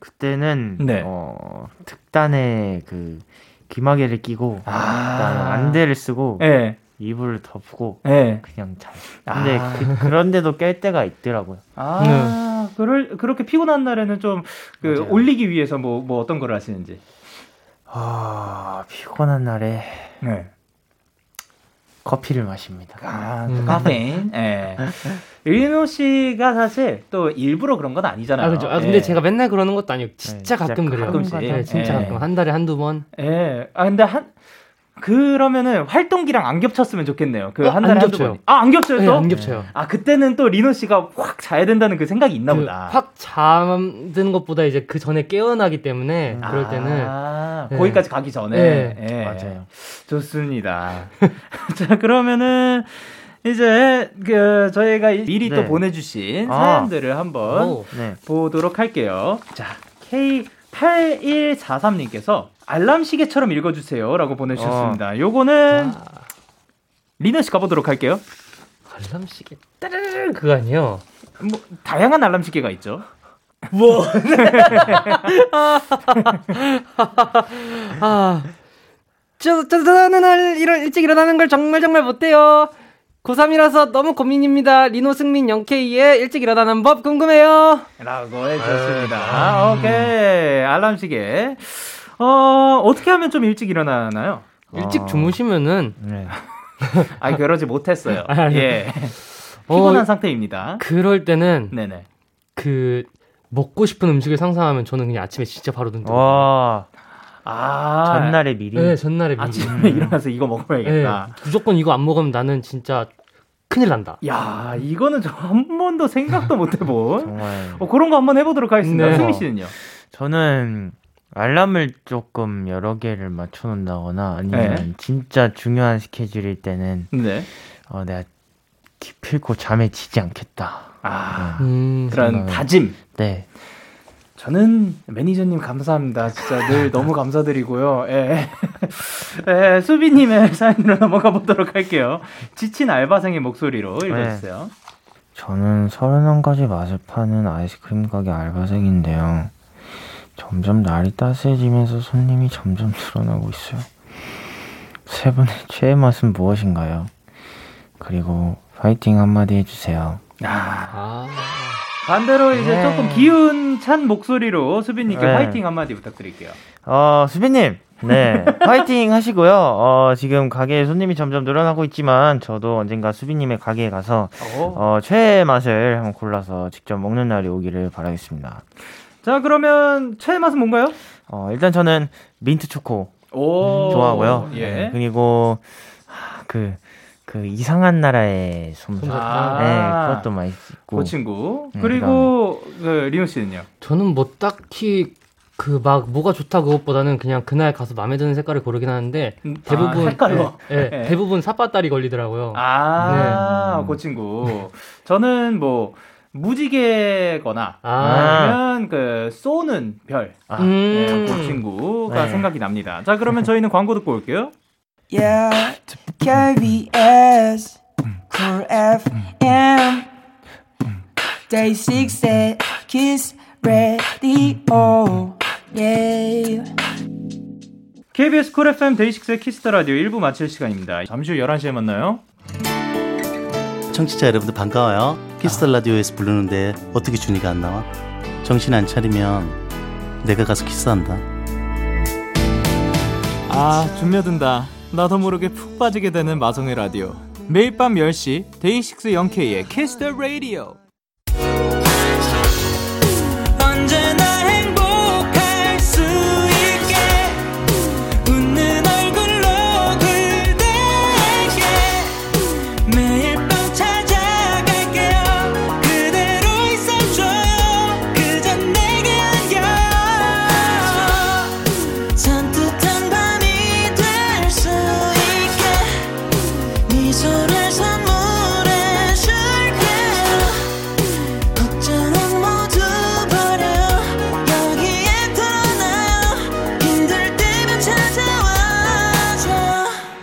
그때는
네.
어 특단의 그 귀마개를 끼고
아.
안대를 쓰고
예.
이불을 덮고
예.
그냥 자요. 근데
아.
그, 그런데도 깰 때가 있더라고요.
아, 그럴 그렇게 피곤한 날에는 좀 그. 올리기 위해서 뭐뭐 어떤 걸 하시는지.
아 피곤한 날에
네.
커피를 마십니다.
아,
음.
카페인. 예. 일노 씨가 사실 또 일부러 그런 건 아니잖아요.
아 그죠. 아 근데
예.
제가 맨날 그러는 것도 아니고 진짜
네,
가끔 그래요.
가끔씩.
네, 진짜
예.
가끔 한 달에 한두 번.
예. 아 근데 한 그러면은 활동기랑 안 겹쳤으면 좋겠네요. 그
어,
한 달에 한두
겹쳐요.
번. 아, 안 겹쳐요,
네,
또?
안 겹쳐요.
아, 그때는 또 리노 씨가 확 자야 된다는 그 생각이 있나
그
보다.
확 잠드는 것보다 이제 그 전에 깨어나기 때문에 그럴 때는
아,
네.
거기까지 가기 전에.
네.
예.
맞아요.
좋습니다. 자, 그러면은 이제 그 저희가 미리 또
네.
보내주신
아.
사연들을 한번
오,
네.
보도록 할게요. 자, K8143님께서 알람 시계처럼 읽어주세요라고 보내주셨습니다. 요거는
아,
리너 씨 가보도록 할게요.
알람 시계 따르르 그거 아니에요?
뭐 다양한 알람 시계가 있죠.
뭐? 아, 저, 저, 저는 날 일어, 일찍 일어나는 걸 정말 정말 못해요. 고3이라서 너무 고민입니다. 리노 승민 0K의 일찍 일어나는 법 궁금해요.
라고 해주셨습니다. 아, 오케이. 알람 시계. 어, 어떻게 하면 좀 일찍 일어나나요?
일찍
어.
주무시면은,
네.
아, 그러지 못했어요.
아, 네.
예.
어,
피곤한 상태입니다.
그럴 때는
네네.
그, 먹고 싶은 음식을 상상하면 저는 그냥 아침에 진짜 바로 눈 뜨고.
와,
아.
전날에 미리.
네, 전날에 미리.
아침에 일어나서 이거
네,
먹어야겠다.
무조건 이거 안 먹으면 나는 진짜 큰일 난다.
야, 이거는 저 한 번도 생각도 못 해본.
정말.
어, 그런 거 한번 해보도록 하겠습니다.
네.
승민 씨는요?
저는 알람을 조금 여러 개를 맞춰놓는다거나 아니면
네.
진짜 중요한 스케줄일 때는
네.
어, 내가 기필코 잠에 지지 않겠다.
아,
음,
그런
생각을-
다짐.
네.
저는 매니저님 감사합니다. 진짜 늘 너무 감사드리고요. 예. 예, 수비님의 사연으로 넘어가 보도록 할게요. 지친 알바생의 목소리로 읽어주세요.
저는 31가지 맛을 파는 아이스크림 가게 알바생인데요. 점점 날이 따스해지면서 손님이 점점 늘어나고 있어요. 세 분의 최애 맛은 무엇인가요? 그리고 파이팅 한마디 해주세요.
아,
아,
반대로 이제
네.
조금 기운 찬 목소리로 수비님께
네.
화이팅 한마디 부탁드릴게요.
어, 수빈님. 네. 파이팅 하시고요. 어, 지금 가게에 손님이 점점 늘어나고 있지만 저도 언젠가 수빈님의 가게에 가서 어, 최애 맛을 한번 골라서 직접 먹는 날이 오기를 바라겠습니다.
자, 그러면 최애 맛은 뭔가요?
어, 일단 저는 민트 초코
오,
좋아하고요.
예.
네, 그리고 하, 그, 그 이상한 나라의 솜사.
아.
네, 그것도 맛있고.
그 친구.
음,
그리고 그 리노 씨는요?
저는 뭐 딱히 그 막 뭐가 좋다 그것보다는 그냥 그날 가서 마음에 드는 색깔을 고르긴 하는데
음,
대부분
아, 색깔로.
예, 예,
네.
대부분 사빠딸이 걸리더라고요.
아,
네.
그 친구. 저는 뭐 무지개거나
아,
아니면 그 쏘는 별.
아,
네,
음,
그 친구가
네.
생각이 납니다. 자, 그러면 저희는 광고 듣고 올게요.
Yeah, KBS, Cool FM, Day 6 Kiss Radio, yeah.
KBS Cool FM 데이식스의 Kiss the Radio 1부 마칠 시간입니다. 잠시 후 11시에 만나요.
청취자 여러분들 반가워요. Kiss the Radio에서 부르는데 어떻게 준이가 안 나와? 정신 안 차리면 내가 가서 키스한다.
아, 준며든다. 나도 모르게 푹 빠지게 되는 마성의 라디오. 매일 밤 10시 데이식스 영케이의
Kiss the Radio.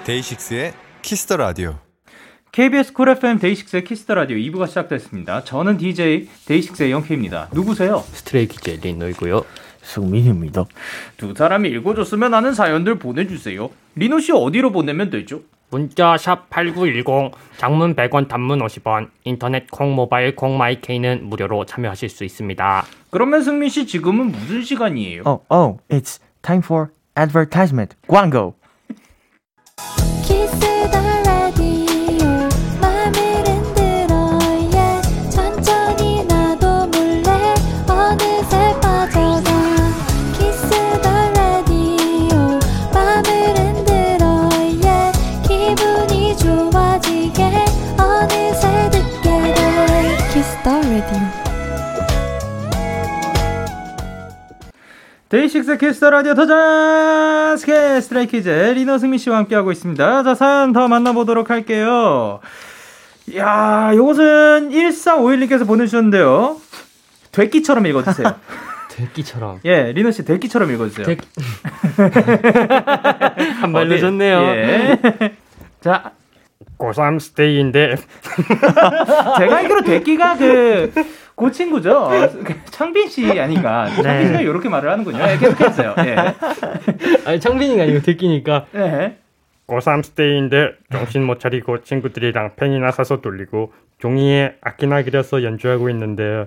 DAY6의 Kiss the Radio.
KBS 쿨 FM 데이식스의 키스터 라디오 2부가 시작됐습니다. 저는 DJ 데이식스의 영케입니다. 누구세요?
Stray Kids 리노이고요.
승민입니다.
두 사람이 읽어줬으면 하는 사연들 보내주세요. 리노 씨 어디로 보내면 되죠?
문자 샵 8910 장문 100원 단문 50원 인터넷 콩 모바일 콩 my K는 무료로 참여하실 수 있습니다.
그러면 승민 씨 지금은 무슨 시간이에요?
Oh, oh, it's time for advertisement. 광고.
키스 DAY6 Kiss the Radio
도전 스케 Stray Kids 리노 승민 씨와 함께하고 있습니다. 자, 사연 더 만나보도록 할게요. 야, 요것은 1451님께서 보내주셨는데요. 돼끼처럼 읽어주세요.
돼끼처럼.
예, 리노 씨 돼끼처럼 읽어주세요.
대... 한말
어디-
늦었네요.
예. 자,
고3 STAY인데
제가 알기로 돼끼가 그, 그 친구죠. 창빈 씨 아닌가. 창빈 씨가 이렇게 말을 하는군요. 예, 계속해주세요. 예.
아니 창빈이가 아니고 대기니까
예.
고3 스테이인데 정신 못 차리고 친구들이랑 펜이나 사서 돌리고 종이에 악기나 그려서 연주하고 있는데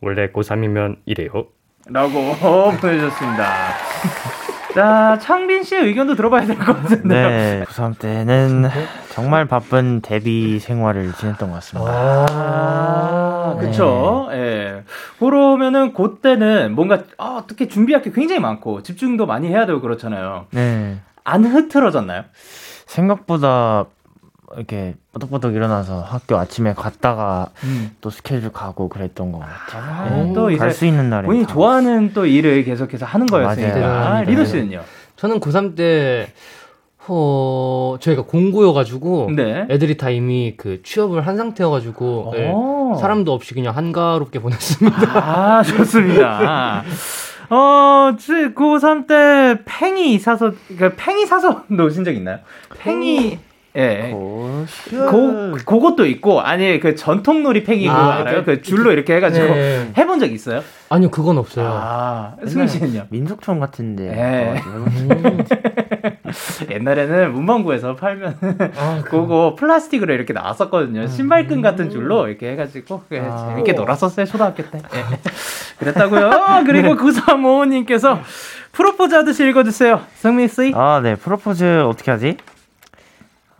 원래 고3이면 이래요.
라고 보내주셨습니다. 자, 창빈 씨의 의견도 들어봐야 될 것 같은데요.
네, 고3 때는 정말 바쁜 데뷔 생활을 지냈던 것 같습니다.
아, 그쵸. 예. 그러면은, 그때는 뭔가, 아, 어떻게 준비할 게 굉장히 많고, 집중도 많이 해야 되고 그렇잖아요.
네,
안 흐트러졌나요?
생각보다 이렇게 뽀덕뽀덕 일어나서 학교 아침에 갔다가 또 스케줄 가고 그랬던 것 같아요.
아, 또 이제
갈수 있는 날에
본인이
다.
좋아하는 또 일을 계속해서 하는 거였으니까.
아,
리노 씨는요?
저는 고3 때 어, 저희가 공고여가지고
네.
애들이 다 이미 그 취업을 한 상태여가지고 예,
오.
사람도 없이 그냥 한가롭게 보냈습니다.
아, 좋습니다. 어, 지- 고3 때 팽이 사서, 그러니까 팽이 사서 놓으신 적 있나요? 팽이, 예.
고,
고, 그것도 있고, 아니, 그 전통 놀이 팽이 그거
아,
알아요?
그-
그 줄로 이렇게 해가지고
네.
해본 적 있어요?
아니요, 그건 없어요.
아, 승민 씨는요?
민속촌 같은데.
예. 옛날에는 문방구에서 팔면
아,
그거 플라스틱으로 이렇게 나왔었거든요. 신발끈 같은 줄로 이렇게 해가지고 그게
아.
재밌게 놀았었어요 초등학교 때. 예. 그랬다고요. 그리고 9355님께서 프로포즈 하듯이 읽어주세요. 성민 씨.
아, 네, 프로포즈 어떻게 하지?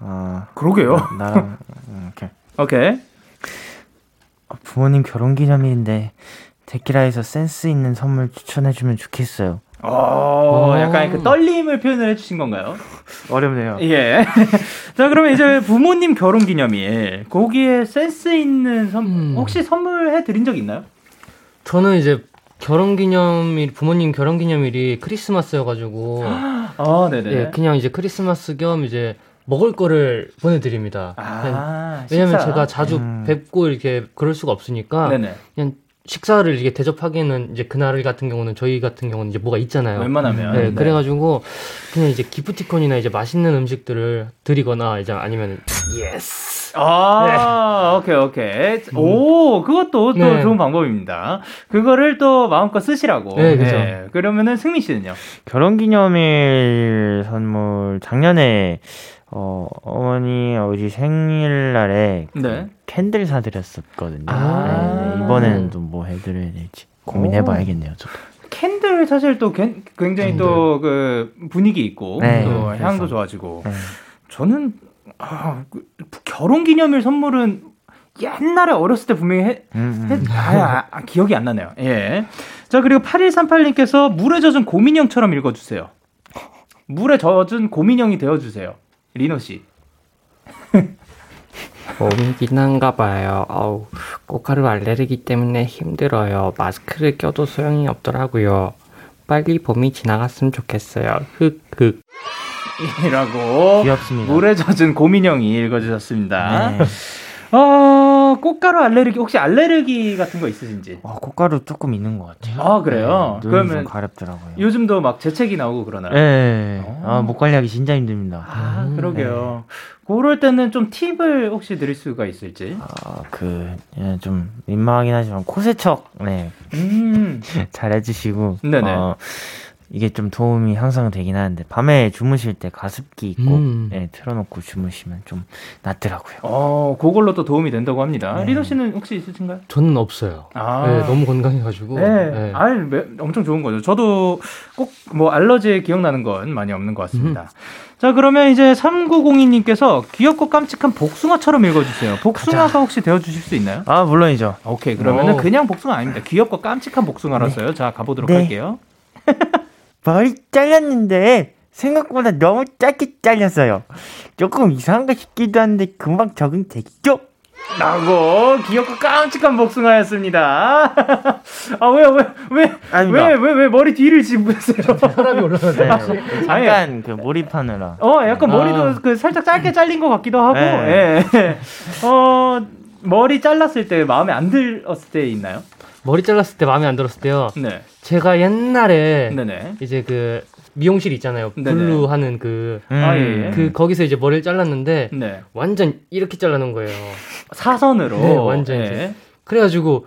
아,
그러게요.
나랑 음, 이렇게
오케이.
아, 부모님 결혼 기념일인데 데키라에서 센스 있는 선물 추천해주면 좋겠어요.
어, 약간 그 떨림을 표현을 해주신 건가요?
어렵네요.
예. 자, 그러면 이제 부모님 결혼 기념일 거기에 센스 있는 선
음.
혹시 선물해 드린 적 있나요?
저는 이제 결혼 기념일 부모님 결혼 기념일이 크리스마스여가지고
아, 네네.
예, 그냥 이제 크리스마스 겸 이제 먹을 거를 보내드립니다.
아,
왜냐면
식사.
제가 자주
음.
뵙고 이렇게 그럴 수가 없으니까
네네.
그냥 식사를 이렇게 대접하기에는 이제 그날 같은 경우는 저희 같은 경우는 이제 뭐가 있잖아요.
웬만하면.
네, 그래가지고 그냥 이제 기프티콘이나 이제 맛있는 음식들을 드리거나 이제 아니면 yes.
아, 오케이, 오케이. 오, 그것도 또
네.
좋은 방법입니다. 그거를 또 마음껏 쓰시라고.
네, 그죠.
그러면은 승민 씨는요?
결혼 기념일 선물 작년에 어, 어머니 아버지 생일날에 그
네.
candle 사드렸었거든요.
아.
네, 이번에는 또 뭐 해드려야 될지 고민해봐야겠네요. 저도.
candle 사실 또 캔- 굉장히 또 그 분위기 있고
네,
또
그래서.
향도 좋아지고
네.
저는 아, 그 결혼 기념일 선물은 옛날에 어렸을 때 분명히 해,
음, 음.
했- 아, 아, 아, 기억이 안 나네요. 예. 자, 그리고 8138님께서 물에 젖은 고민형처럼 읽어주세요. 물에 젖은 고민형이 되어주세요. 리노 씨.
몸이 비난가 봐요. 아우, 꽃가루 알레르기 때문에 힘들어요. 마스크를 껴도 소용이 없더라고요. 빨리 봄이 지나갔으면 좋겠어요. 흑 흑.
이라고
귀엽습니다.
물에 젖은 고민형이 읽어주셨습니다.
네.
어, 꽃가루 알레르기 혹시 알레르기 같은 거 있으신지?
어, 꽃가루 조금 있는 것 같아요.
아 그래요?
네,
그러면
좀 가렵더라고요.
요즘도 막 재채기 나오고 그러나요?
네.
어.
아, 목 관리하기 진짜 힘듭니다.
아
음,
그러게요. 그럴 때는 좀 팁을 혹시 드릴 수가 있을지?
아, 그, 예, 좀 민망하긴 하지만 코세척, 네,
음,
잘 해주시고.
네네.
어, 이게 좀 도움이 항상 되긴 하는데, 밤에 주무실 때 가습기 있고,
음.
네, 틀어놓고 주무시면 좀 낫더라고요.
어 그걸로 또 도움이 된다고 합니다.
네.
리노 씨는 혹시 있으신가요?
저는 없어요.
아.
네, 너무 건강해가지고.
네,
네.
아, 엄청 좋은 거죠. 저도 꼭 뭐 알러지에 기억나는 건 많이 없는 것 같습니다.
음.
자, 그러면 이제 3902님께서 귀엽고 깜찍한 복숭아처럼 읽어주세요. 복숭아가 혹시 되어주실 수 있나요?
아, 물론이죠.
오케이, 그러면은
오.
그냥 복숭아 아닙니다. 귀엽고 깜찍한 복숭아라서요. 자, 가보도록
네.
할게요.
머리 잘렸는데, 생각보다 너무 짧게 잘렸어요. 조금 이상한가 싶기도 한데, 금방 적응되겠죠?
라고 귀엽고 깜찍한 복숭아였습니다. 아, 왜요? 왜, 왜. 왜, 왜, 왜 머리 뒤를 짚으세요?
사람이 올라가네.
네, 잠깐 그 몰입하느라.
어, 약간
아.
머리도 그 살짝 짧게 잘린 것 같기도 하고,
네.
예. 어, 머리 잘랐을 때 마음에 안 들었을 때 있나요?
머리 잘랐을 때 마음에 안 들었을 때요.
네.
제가 옛날에
네네.
이제 그 미용실 있잖아요. 블루 하는 그,
음.
아, 예.
그 거기서 이제 머리를 잘랐는데
네.
완전 이렇게 잘라놓은 거예요.
사선으로.
네, 완전
예.
이제. 그래가지고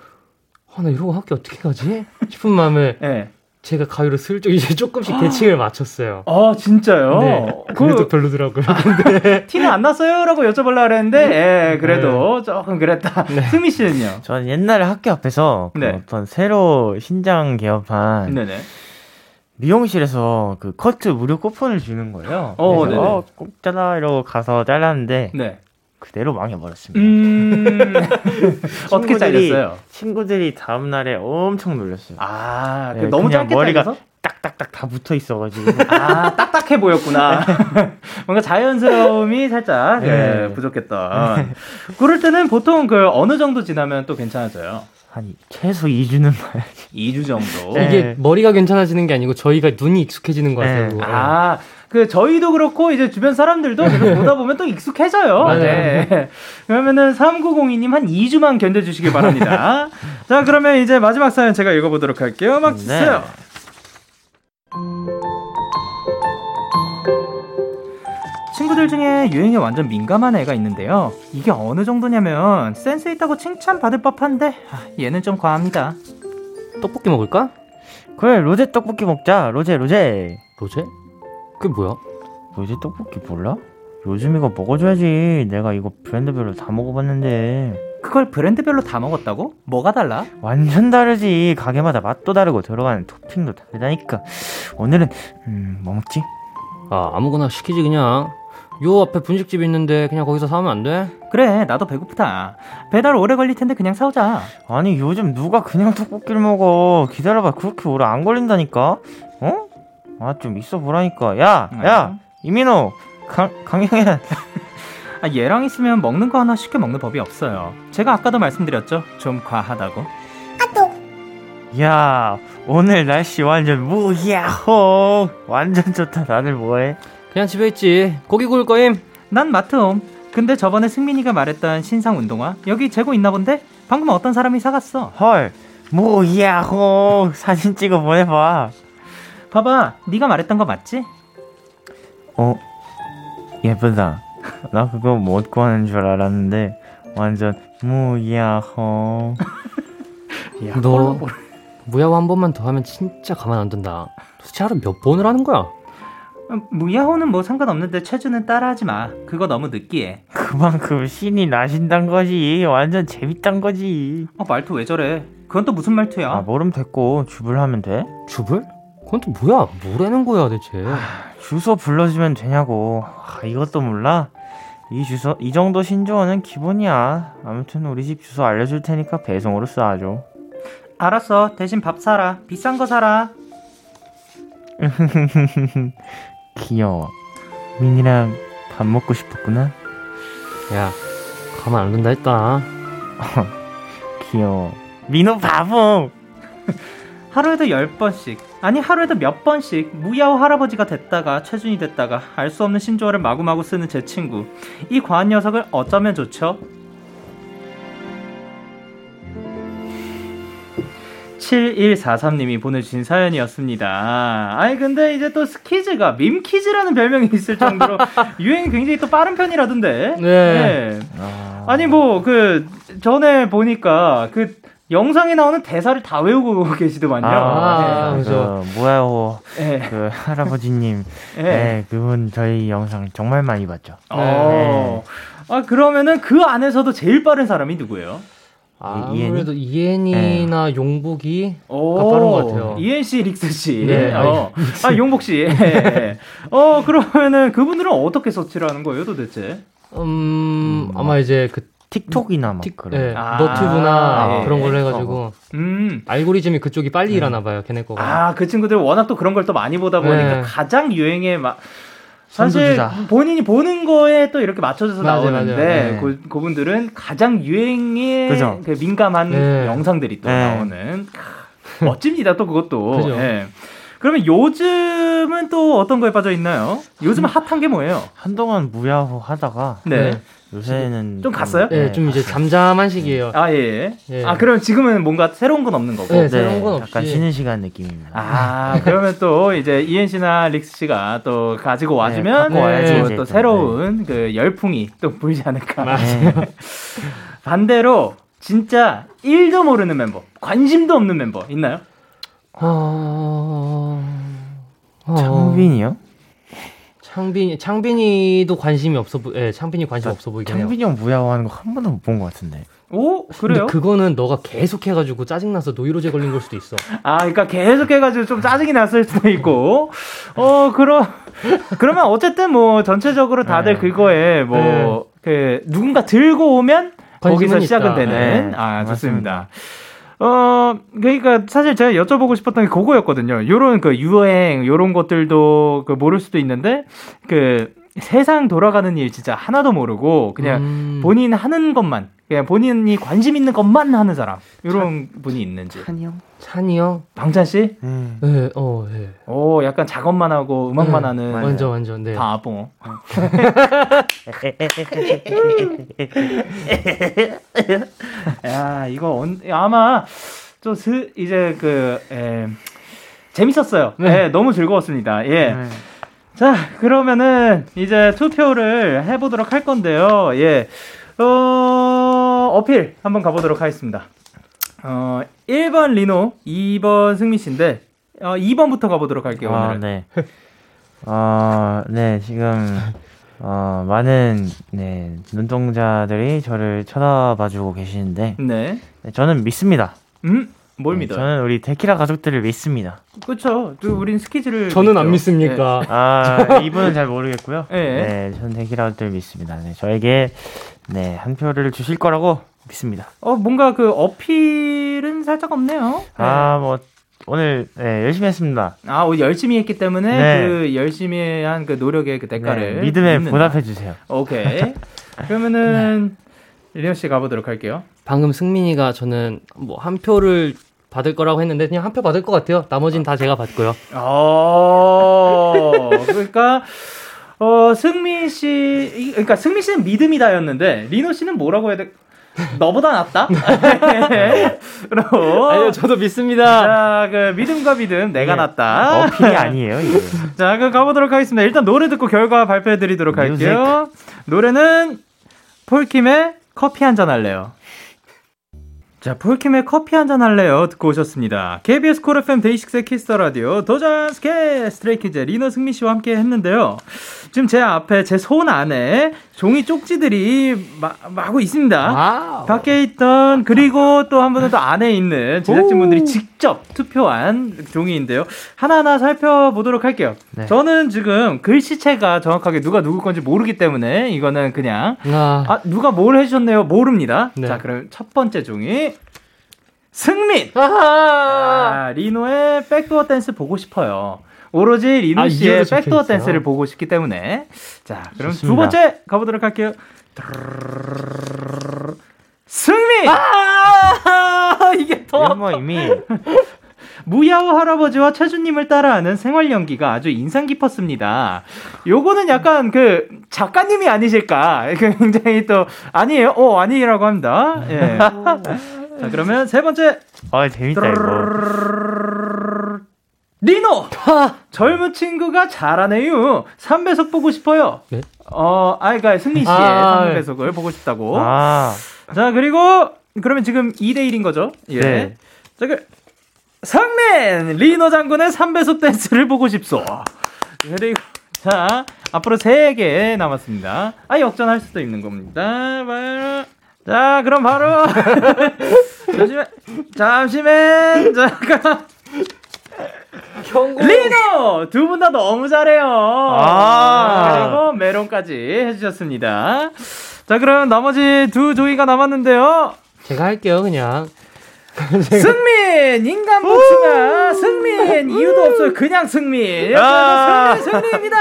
아, 나 이러고 학교 어떻게 가지? 싶은 마음에
예.
제가 가위로 슬쩍 이제 조금씩 대칭을 맞췄어요.
아, 진짜요?
네. 그래도 별로더라고요. 근데
티는 안 났어요? 라고 여쭤보려고 그랬는데, 예, 그래도
네.
조금 그랬다. 승민 씨는요?
저는 옛날에 학교 앞에서 그
네.
어떤 새로 신장 개업한
네네.
미용실에서 그 커트 무료 쿠폰을 주는 거예요.
어,
그래서
네네.
어, 꼭 잘라 이러고 가서 잘랐는데
네.
그대로 망해버렸습니다.
음. 어떻게
친구들이-
잘렸어요?
친구들이 다음 날에 엄청 놀랐어요.
아, 그
네,
너무 짧게
머리가
잘려서?
딱딱딱 다 붙어 있어가지고.
아, 딱딱해 보였구나. 뭔가 자연스러움이 살짝
네.
예, 부족했던. 그럴 때는 보통 그 어느 정도 지나면 또 괜찮아져요?
한 최소 2주는 봐야지.
2주 정도.
네.
이게 머리가 괜찮아지는 게 아니고 저희가 눈이 익숙해지는 것 같아요.
네.
아, 그 저희도 그렇고 이제 주변 사람들도 계속 보다 보면 또 익숙해져요.
맞아요.
네. 그러면은 3902님 한 2주만 견뎌 주시길 바랍니다. 자, 그러면 이제 마지막 사연 제가 읽어 보도록 할게요. 음악 주세요. 친구들 중에 유행에 완전 민감한 애가 있는데요. 이게 어느 정도냐면 센스 있다고 칭찬 받을 법한데 아, 얘는 좀 과합니다.
떡볶이 먹을까?
그래 로제 떡볶이 먹자. 로제 로제.
로제? 그게 뭐야?
로제 떡볶이 몰라? 요즘 이거 먹어줘야지. 내가 이거 브랜드별로 다 먹어봤는데
그걸 브랜드별로 다 먹었다고? 뭐가 달라?
완전 다르지. 가게마다 맛도 다르고 들어가는 토핑도 다르다니까. 오늘은 음, 뭐 먹지?
아 아무거나 시키지 그냥. 요 앞에 분식집 있는데 그냥 거기서 사면 안 돼?
그래, 나도 배고프다. 배달 오래 걸릴 텐데 그냥 사오자.
아니 요즘 누가 그냥 떡볶이를 먹어? 기다려봐. 그렇게 오래 안 걸린다니까. 어? 아 좀 있어 보라니까. 야, 야, 이민호, 강 강영현.
아, 얘랑 있으면 먹는 거 하나 쉽게 먹는 법이 없어요. 제가 아까도 말씀드렸죠. 좀 과하다고.
야, 오늘 날씨 완전 무야호. 완전 좋다. 다들 뭐해?
그냥 집에 있지. 고기 구울 거임.
난 마트 옴. 근데 저번에 승민이가 말했던 신상 운동화 여기 재고 있나 본데? 방금 어떤 사람이 사갔어.
헐, 무야호. 사진 찍어 보내봐.
봐봐, 네가 말했던 거 맞지?
어, 예쁘다. 나 그거 못 구하는 줄 알았는데 완전 무야호.
너 무야호 한 번만 더 하면 진짜 가만 안 둔다. 도대체 하루 몇 번을 하는 거야?
음, 무야호는 뭐 상관없는데 체주는 따라하지 마. 그거 너무 느끼해.
그만큼 신이 나신단 거지. 완전 재밌단 거지.
어, 말투 왜 저래? 그건 또 무슨 말투야?
아, 모름 됐고 주불 하면 돼?
주불? 그건 또 뭐야? 뭐라는 거야 대체?
주소 불러주면 되냐고. 아, 이것도 몰라? 이 주소, 이 정도 신조어는 기본이야. 아무튼 우리 집 주소 알려줄 테니까 배송으로 쏴줘.
알았어. 대신 밥 사라. 비싼 거 사라.
귀여워. 민이랑 밥 먹고 싶었구나.
야, 가만 안 둔다 했다.
귀여워. 민호 바보.
하루에도 열 번씩 아니 하루에도 몇 번씩 무야호 할아버지가 됐다가 최준이 됐다가 알 수 없는 신조어를 마구마구 쓰는 제 친구 이 과한 녀석을 어쩌면 좋죠? 7143님이 보내주신 사연이었습니다. 아니 근데 이제 또 스키즈가 밈키즈라는 별명이 있을 정도로 유행이 굉장히 또 빠른 편이라던데.
네.
아니 뭐 그 전에 보니까 그 영상에 나오는 대사를 다 외우고 계시더만요.
아,
네.
그
뭐야호.
네.
그 할아버지님.
네.
네. 그분 저희 영상 정말 많이 봤죠.
어. 아 그러면은 그 안에서도 제일 빠른 사람이 누구예요?
아무래도 이엔이나 용복이
오,
가 빠른 것 같아요.
이엔 씨, 릭스 씨.
네,
어. 아 용복 씨. 예. 어 그러면은 그분들은 어떻게 서치를 하는 거예요, 도대체?
음, 아마 이제 그
틱톡이나 막
틱,
그런.
네,
아,
너튜브나
예,
그런 걸로
예.
해가지고
음.
알고리즘이 그쪽이 빨리 일어나 봐요, 걔네 거가.
아, 그 친구들 워낙 또 그런 걸 또 많이 보다 보니까
네.
가장 유행에 막 사실
선두주자.
본인이 보는 거에 또 이렇게 맞춰져서
맞아요,
나오는데
맞아요.
네.
그, 그분들은 가장 유행에
그죠.
그 민감한
네.
영상들이 또
네.
나오는 크, 멋집니다 또 그것도.
그죠.
예. 그러면 요즘은 또 어떤 거에 빠져 있나요? 요즘 핫한 게 뭐예요?
한동안 무야호 하다가
네.
네.
요새는
좀 갔어요?
네, 좀 이제 잠잠한 시기예요.
아 예.
예.
아 그럼 지금은 뭔가 새로운 건 없는 거고.
네, 새로운 건 없이.
약간 쉬는 시간 느낌입니다.
아, 그러면 또 이제 이엔 씨나 릭스 씨가 또 가지고 와주면
갖고
와야지,
또, 또
또.
새로운 그 열풍이 또 불지 않을까.
네.
반대로 진짜 1도 모르는 멤버, 관심도 없는 멤버 있나요?
어... 어...
창빈이요?
창빈 창빈이도 관심이 없어 보, 예, 창빈이 관심 없어 보이긴 해요.
창빈이 형 무야호 하는 거 한 번도 못 본 것 같은데.
오, 그래요?
그거는 너가 계속 해가지고 짜증 나서 노이로제 걸린 걸 수도 있어.
아, 그러니까 계속 해가지고 좀 짜증이 났을 수도 있고, 어, 그러, 그러면 어쨌든 뭐 전체적으로 다들
네.
그거에 뭐, 그, 누군가 들고 오면 거기서 시작은
있다.
되는.
네,
아, 좋습니다.
맞습니다.
어, 그러니까 사실 제가 여쭤보고 싶었던 게 그거였거든요. 요런 그 유행, 요런 것들도 그 모를 수도 있는데, 그, 세상 돌아가는 일 진짜 하나도 모르고, 그냥
음.
본인 하는 것만, 그냥 본인이 관심 있는 것만 하는 사람. 요런 분이 있는지.
찬이 형?
찬이 형.
방찬 씨?
네.
네, 어, 네.
오, 약간 작업만 하고 음악만
네,
하는
완전 완전 네.
바보. 야, 이거 언, 아마 좀 스, 이제 그 에, 재밌었어요. 네. 너무 즐거웠습니다. 예.
네.
자, 그러면은 이제 투표를 해보도록 할 건데요. 예. 어, 어필 한번 가보도록 하겠습니다. 어, 1번 리노, 2번 승민 씨인데, 어, 2번부터 가보도록 할게요,
아,
오늘은.
네. 어, 네, 지금, 어, 많은, 네, 눈동자들이 저를 쳐다봐주고 계시는데,
네.
네, 저는 믿습니다.
음? 뭘
네,
믿어요?
저는 우리 데키라 가족들을 믿습니다.
또 우린 스키즈를.
저는 안
믿죠.
믿습니까?
아, 이분은 잘 모르겠고요.
예.
네, 저는 데키라 가족들 믿습니다. 네, 저에게, 네, 한 표를 주실 거라고 믿습니다.
어, 뭔가 그 어필은 살짝 없네요. 네.
아, 뭐, 오늘, 네, 열심히 했습니다.
아, 오늘 열심히 했기 때문에
네.
그 열심히 한 그 노력의 그 대가를.
네, 믿음에
믿는다.
보답해 주세요.
오케이. 그러면은, 리노 씨 가보도록 할게요.
방금 승민이가 저는 뭐 한 표를 받을 거라고 했는데 그냥 한 표 받을 것 같아요. 나머지는 다 제가 받고요.
어, 그러니까, 어, 승민 씨, 이- 그러니까 승민 씨는 믿음이다였는데, 리노 씨는 뭐라고 해야 돼? 너보다 낫다? 그럼.
아니요, 저도 믿습니다.
자, 그 믿음과 믿음, 내가
네.
낫다.
어필이 아니에요, 이게.
자, 그럼 가보도록 하겠습니다. 일단 노래 듣고 결과 발표해 드리도록 할게요. 노래는 폴킴의 커피 한 잔 할래요. 자, 폴킴의 커피 한 잔 할래요. 듣고 오셨습니다. KBS 콜 FM 데이식스의 키스터 라디오 도전 스케 Stray Kids 리노 승민 씨와 함께 했는데요. 지금 제 앞에 제 손 안에 종이 쪽지들이 마, 마구 있습니다.
wow.
밖에 있던 그리고 또한 분은 또 안에 있는 제작진분들이 직접 투표한 종이인데요. 하나하나 살펴보도록 할게요.
네.
저는 지금 글씨체가 정확하게 누가 누구 건지 모르기 때문에 이거는 그냥
아,
아 누가 뭘 해주셨네요 모릅니다.
네.
자 그럼 첫 번째 종이 승민.
아하!
아, 리노의 Back Door 댄스 보고 싶어요. 오로지 리노
아,
씨의 Back Door
있어요.
댄스를 보고 싶기 때문에 자 그럼 두
좋습니다.
번째 가보도록 할게요. 승민. 아 이게 더
이건 뭐 이미
무야호 할아버지와 최준님을 따라하는 생활 연기가 아주 인상 깊었습니다. 요거는 약간 그 작가님이 아니실까? 굉장히 또 아니에요? 어 아니라고 합니다. 예. 자 그러면 세 번째
아 재밌다 이거.
리노 젊은 친구가 잘하네요. 3배속 보고 싶어요.
네?
어, 아, 그러니까 승민 씨의
아,
3배속을 보고 싶다고.
아
자, 그리고 그러면 지금 2대 1인 거죠? 예.
네.
자, 그 상맨 리노 장군의 3배속 댄스를 보고 싶소. 그리고 자, 앞으로 3개 남았습니다. 아, 역전할 수도 있는 겁니다. 자, 그럼 바로 잠시만. 잠시만. 잠깐. 리노 두 분 다 너무 잘해요.
아.
그리고 메론까지 해주셨습니다. 자 그럼 나머지 두 조이가 남았는데요.
제가 할게요, 그냥.
승민 인간 복숭아 승민 이유도 없어요 그냥 승민
아.
승민 승리입니다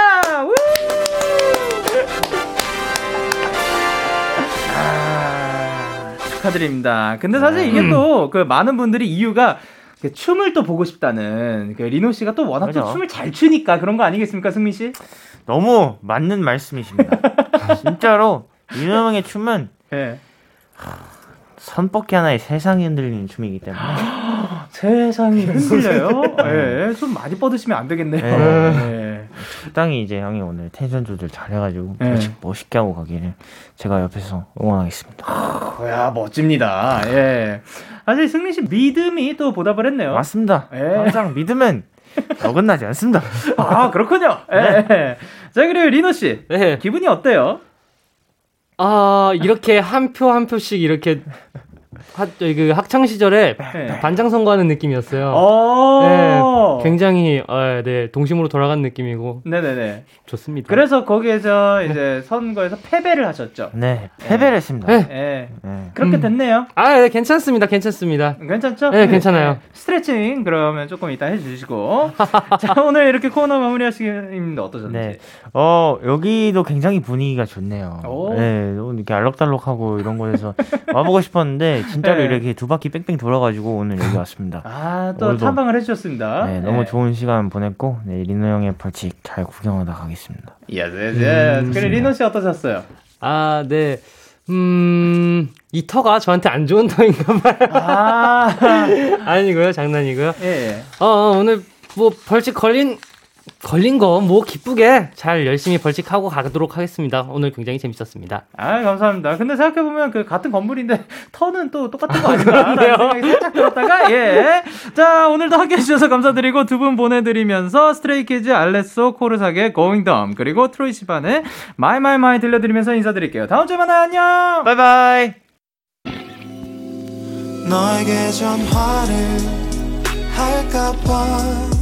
축하드립니다 근데 사실 이게 또 그 많은 분들이 이유가 그 춤을 또 보고 싶다는 그 리노 씨가 또 워낙 또. 춤을 잘 추니까 그런 거 아니겠습니까 승민 씨?
너무 맞는 말씀이십니다. 진짜로 이노형의 춤은
예.
선뻗기 하나에 세상이 흔들리는 춤이기 때문에
세상이 흔들려요. 예, 좀 많이 뻗으시면 안 되겠네요.
네.
예.
적당히 이제 형이 오늘 텐션 조절 잘해가지고
네.
멋있- 멋있게 하고 가기를 제가 옆에서 응원하겠습니다.
야 멋집니다. 예. 사실 승민 씨 믿음이 또 보답을 했네요.
맞습니다.
예.
항상 믿음은 어긋나지 않습니다.
아 그렇군요. 예. 자 그리고 리노 씨
네.
기분이 어때요?
아 이렇게 한 표한 표씩 이렇게 하, 그 학창 시절에
네.
반장 선거하는 느낌이었어요.
어.
네, 굉장히 어, 네 동심으로 돌아간 느낌이고
네네네.
좋습니다.
그래서 거기에서 이제 선거에서 패배를 하셨죠.
네, 패배를 했습니다.
네.
예.
네.
그렇게
음.
됐네요.
아, 네, 괜찮습니다, 괜찮습니다.
괜찮죠?
네, 괜찮아요.
스트레칭 그러면 조금 이따 해주시고. 자 오늘 이렇게 코너 마무리하시는데 어떠셨는지.
네. 어, 여기도 굉장히 분위기가 좋네요.
오.
네, 이렇게 알록달록하고 이런 곳에서 와보고 싶었는데, 진짜로
네.
이렇게 두 바퀴 뺑뺑 돌아가지고 오늘 여기 왔습니다.
아, 또
오늘도.
탐방을 해주셨습니다.
네, 너무 좋은 시간 보냈고, 네, 리노 형의 벌칙 잘 구경하다 가겠습니다.
yes, yes, yes. 그래, 리노 씨 어떠셨어요?
아, 네. 음, 이 터가 저한테 안 좋은 터인가 봐요.
아,
아니고요, 장난이고요.
예.
어, 어, 오늘 뭐 벌칙 걸린 걸린 거 뭐 기쁘게 잘 열심히 벌칙하고 가도록 하겠습니다. 오늘 굉장히 재밌었습니다.
아, 감사합니다. 근데 생각해 보면 그 같은 건물인데 터는 또 똑같은 거 아닌가? 라는 생각이 살짝 들었다가, 예. 자, 오늘도 함께 해 주셔서 감사드리고 두 분 보내드리면서 Stray Kids Alesso Going Dumb 그리고 Troye Sivan의 My My My 들려드리면서 인사드릴게요. 다음 주에 만나요. 안녕!
bye bye!
너에게 전화를 할까봐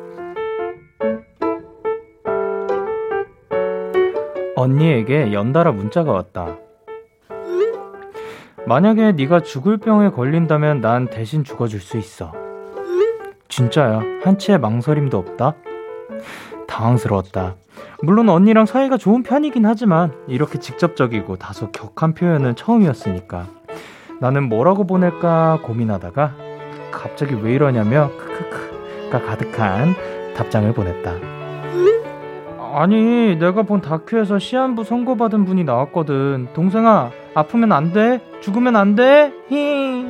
언니에게 연달아 문자가 왔다. 만약에 네가 죽을 병에 걸린다면 난 대신 죽어줄 수 있어. 진짜야. 한치의 망설임도 없다. 당황스러웠다. 물론 언니랑 사이가 좋은 편이긴 하지만 이렇게 직접적이고 다소 격한 표현은 처음이었으니까 나는 뭐라고 보낼까 고민하다가 갑자기 왜 이러냐며 크크크가 가득한 답장을 보냈다. 아니, 내가 본 다큐에서 시한부 선고받은 분이 나왔거든. 동생아, 아프면 안 돼? 죽으면 안 돼? 히.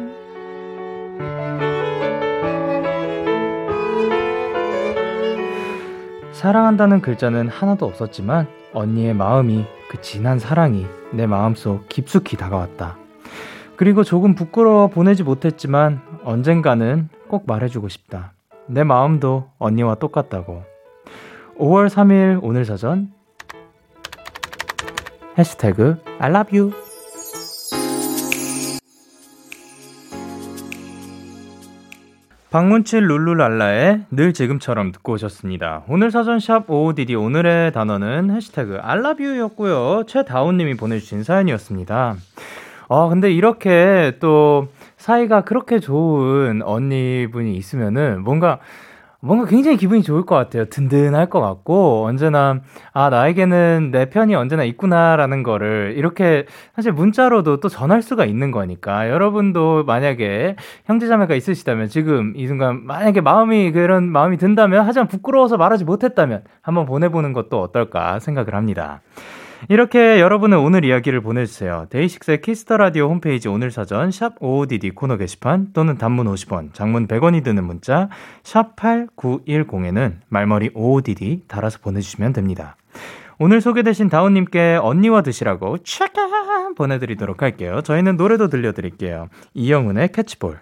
사랑한다는 글자는 하나도 없었지만 언니의 마음이 그 진한 사랑이 내 마음속 깊숙이 다가왔다. 그리고 조금 부끄러워 보내지 못했지만 언젠가는 꼭 말해주고 싶다. 내 마음도 언니와 똑같다고. 5월 3일 오늘 사전 해시태그 I love you 박문칠 룰루랄라의 늘 지금처럼 듣고 오셨습니다. 오늘 사전샵 OODD 오늘의 단어는 해시태그 you였고요. 최다운님이 보내주신 사연이었습니다. 아, 근데 이렇게 또 사이가 그렇게 좋은 언니분이 있으면은 뭔가 뭔가 굉장히 기분이 좋을 것 같아요. 든든할 것 같고, 언제나, 아, 나에게는 내 편이 언제나 있구나라는 거를 이렇게 사실 문자로도 또 전할 수가 있는 거니까, 여러분도 만약에 형제자매가 있으시다면, 지금 이 순간, 만약에 마음이, 그런 마음이 든다면, 하지만 부끄러워서 말하지 못했다면, 한번 보내보는 것도 어떨까 생각을 합니다. 이렇게 여러분은 오늘 이야기를 보내주세요. DAY6의 Kiss the Radio 홈페이지 오늘 사전 샵 55DD 코너 게시판 또는 단문 50원, 장문 100원이 드는 문자 샵 8910에는 말머리 55DD 달아서 보내주시면 됩니다. 오늘 소개되신 다운님께 언니와 드시라고 차가 보내드리도록 할게요. 저희는 노래도 들려드릴게요. 이영훈의 캐치볼.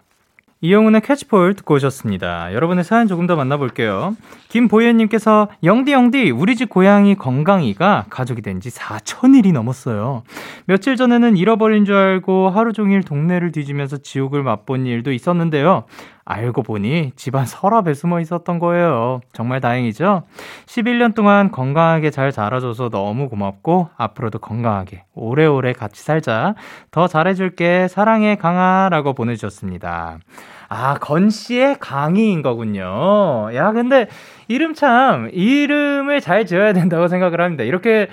이영훈의 캐치볼 듣고 오셨습니다. 여러분의 사연 조금 더 만나볼게요. 김보현님께서 영디 영디 우리 집 고양이 건강이가 가족이 된 지 4천일이 넘었어요. 며칠 전에는 잃어버린 줄 알고 하루 종일 동네를 뒤지면서 지옥을 맛본 일도 있었는데요. 알고 보니 집안 서랍에 숨어 있었던 거예요. 정말 다행이죠? 11년 동안 건강하게 잘 자라줘서 너무 고맙고 앞으로도 건강하게 오래오래 같이 살자. 더 잘해줄게. 사랑해 강아라고 보내주셨습니다. 아, 건 씨의 강희인 거군요. 야, 근데 이름 참, 이름을 잘 지어야 된다고 생각을 합니다. 이렇게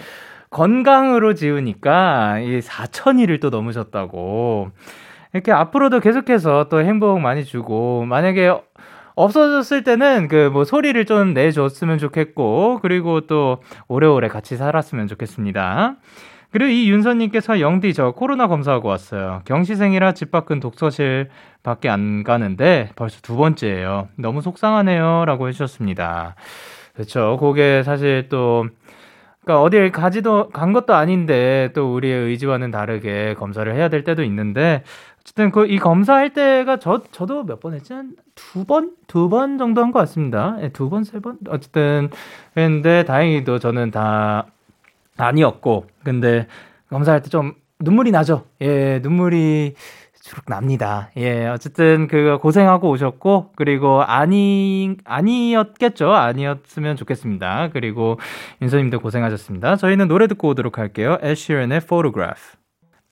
건강으로 지으니까 이 4천일을 또 넘으셨다고. 이렇게 앞으로도 계속해서 또 행복 많이 주고, 만약에 없어졌을 때는 그 뭐 소리를 좀 내줬으면 좋겠고, 그리고 또 오래오래 같이 살았으면 좋겠습니다. 그리고 이 윤서님께서 영디 저 코로나 검사하고 왔어요. 경시생이라 집 밖은 독서실 밖에 안 가는데 벌써 두 번째예요. 너무 속상하네요. 라고 해주셨습니다. 그렇죠. 그게 사실 또 그러니까 어딜 가지도 간 것도 아닌데 또 우리의 의지와는 다르게 검사를 해야 될 때도 있는데 어쨌든 그 이 검사할 때가 저 저도 몇 번 했지 한두 번 두 번 정도 한 것 같습니다. 예, 두번 세 번 어쨌든 했는데 다행히도 저는 다 아니었고 근데 검사할 때 좀 눈물이 나죠. 예, 눈물이 주룩 납니다. 예, 어쨌든 그 고생하고 오셨고 그리고 아니 아니었겠죠. 아니었으면 좋겠습니다. 그리고 윤서님도 고생하셨습니다. 저희는 노래 듣고 오도록 할게요. 애쉬런의 Photograph.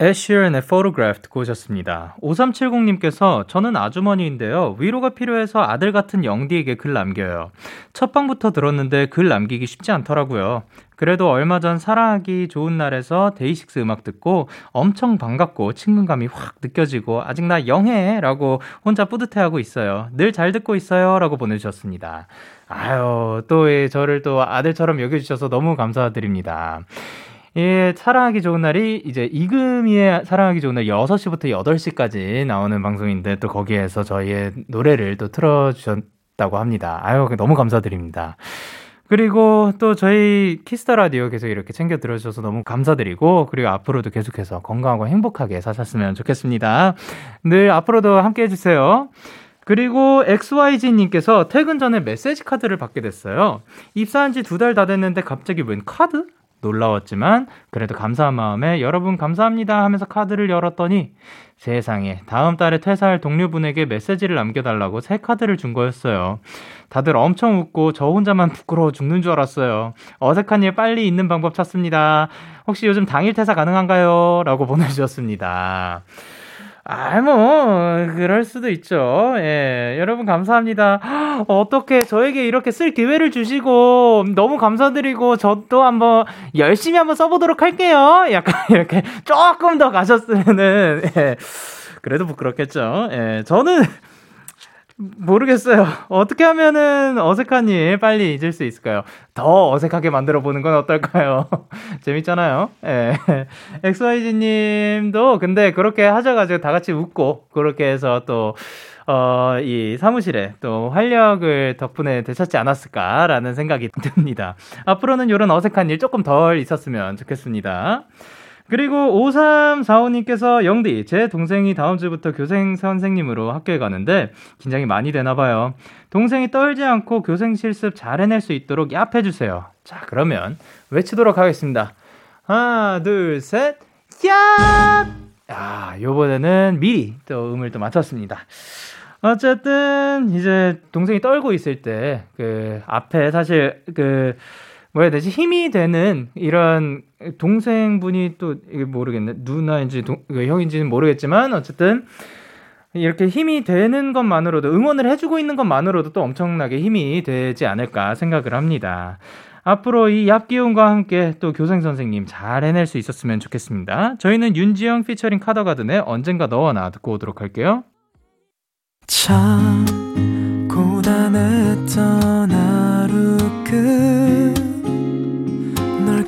애쉬런의 Photograph 듣고 오셨습니다. 5370님께서 저는 아주머니인데요. 위로가 필요해서 아들 같은 영디에게 글 남겨요. 첫 방부터 들었는데 글 남기기 쉽지 않더라고요. 그래도 얼마 전 사랑하기 좋은 날에서 데이식스 음악 듣고 엄청 반갑고 친근감이 확 느껴지고 아직 나 영해! 라고 혼자 뿌듯해하고 있어요. 늘 잘 듣고 있어요. 라고 보내주셨습니다. 아유, 또 예, 저를 또 아들처럼 여겨주셔서 너무 감사드립니다. 예, 사랑하기 좋은 날이 이제 이금희의 사랑하기 좋은 날 6시부터 8시까지 나오는 방송인데 또 거기에서 저희의 노래를 또 틀어주셨다고 합니다. 아유, 너무 감사드립니다. 그리고 또 저희 Kiss the Radio 계속 이렇게 챙겨 들어주셔서 너무 감사드리고 그리고 앞으로도 계속해서 건강하고 행복하게 사셨으면 좋겠습니다. 늘 앞으로도 함께 해주세요. 그리고 XYG님께서 퇴근 전에 메시지 카드를 받게 됐어요. 입사한 지 두 달 다 됐는데 갑자기 웬 카드? 놀라웠지만 그래도 감사한 마음에 여러분 감사합니다 하면서 카드를 열었더니 세상에 다음 달에 퇴사할 동료분에게 메시지를 남겨달라고 새 카드를 준 거였어요. 다들 엄청 웃고 저 혼자만 부끄러워 죽는 줄 알았어요. 어색한 일 빨리 잊는 방법 찾습니다. 혹시 요즘 당일 퇴사 가능한가요? 라고 보내주셨습니다. 아, 뭐, 그럴 수도 있죠. 예. 여러분, 감사합니다. 어떻게 저에게 이렇게 쓸 기회를 주시고, 너무 감사드리고, 저도 한번 열심히 한번 써보도록 할게요. 약간 이렇게 조금 더 가셨으면은, 예. 그래도 부끄럽겠죠. 예. 저는, 모르겠어요. 어떻게 하면은 어색한 일 빨리 잊을 수 있을까요? 더 어색하게 만들어 보는 건 어떨까요? 재밌잖아요. 예. XYZ 님도 근데 그렇게 하셔가지고 다 같이 웃고, 그렇게 해서 또, 어, 이 사무실에 또 활력을 덕분에 되셨지 않았을까라는 생각이 듭니다. 앞으로는 이런 어색한 일 조금 덜 있었으면 좋겠습니다. 그리고 5345님께서 영디, 제 동생이 다음 주부터 교생 선생님으로 학교에 가는데 긴장이 많이 되나 봐요. 동생이 떨지 않고 교생 실습 잘 해낼 수 있도록 얍 해주세요. 자, 그러면 외치도록 하겠습니다. 하나, 둘, 셋, 얍! 야, 요번에는 미리 또 음을 또 맞췄습니다. 어쨌든, 이제 동생이 떨고 있을 때, 그, 앞에 사실 그, 뭐라 해야 되지 힘이 되는 이런 동생분이 또 모르겠네 누나인지 동, 형인지는 모르겠지만 어쨌든 이렇게 힘이 되는 것만으로도 응원을 해주고 있는 것만으로도 또 엄청나게 힘이 되지 않을까 생각을 합니다. 앞으로 이 얍기운과 함께 또 교생 선생님 잘 해낼 수 있었으면 좋겠습니다. 저희는 윤지영 피처링 카더가든의 언젠가 너와 나 듣고 오도록 할게요.
참 고단했던 하루 끝널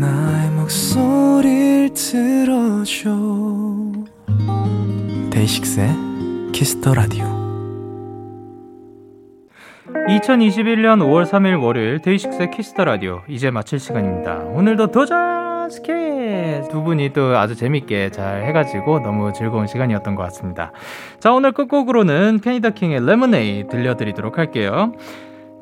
나의 목소리를 들어줘 DAY6의 Kiss the Radio
2021년 5월 3일 월요일 DAY6의 Kiss the Radio 이제 마칠 시간입니다. 오늘도 도전 스케치 두 분이 또 아주 재밌게 잘 해가지고 너무 즐거운 시간이었던 것 같습니다. 자 오늘 끝곡으로는 캐니더 킹의 Lemonade 들려드리도록 할게요.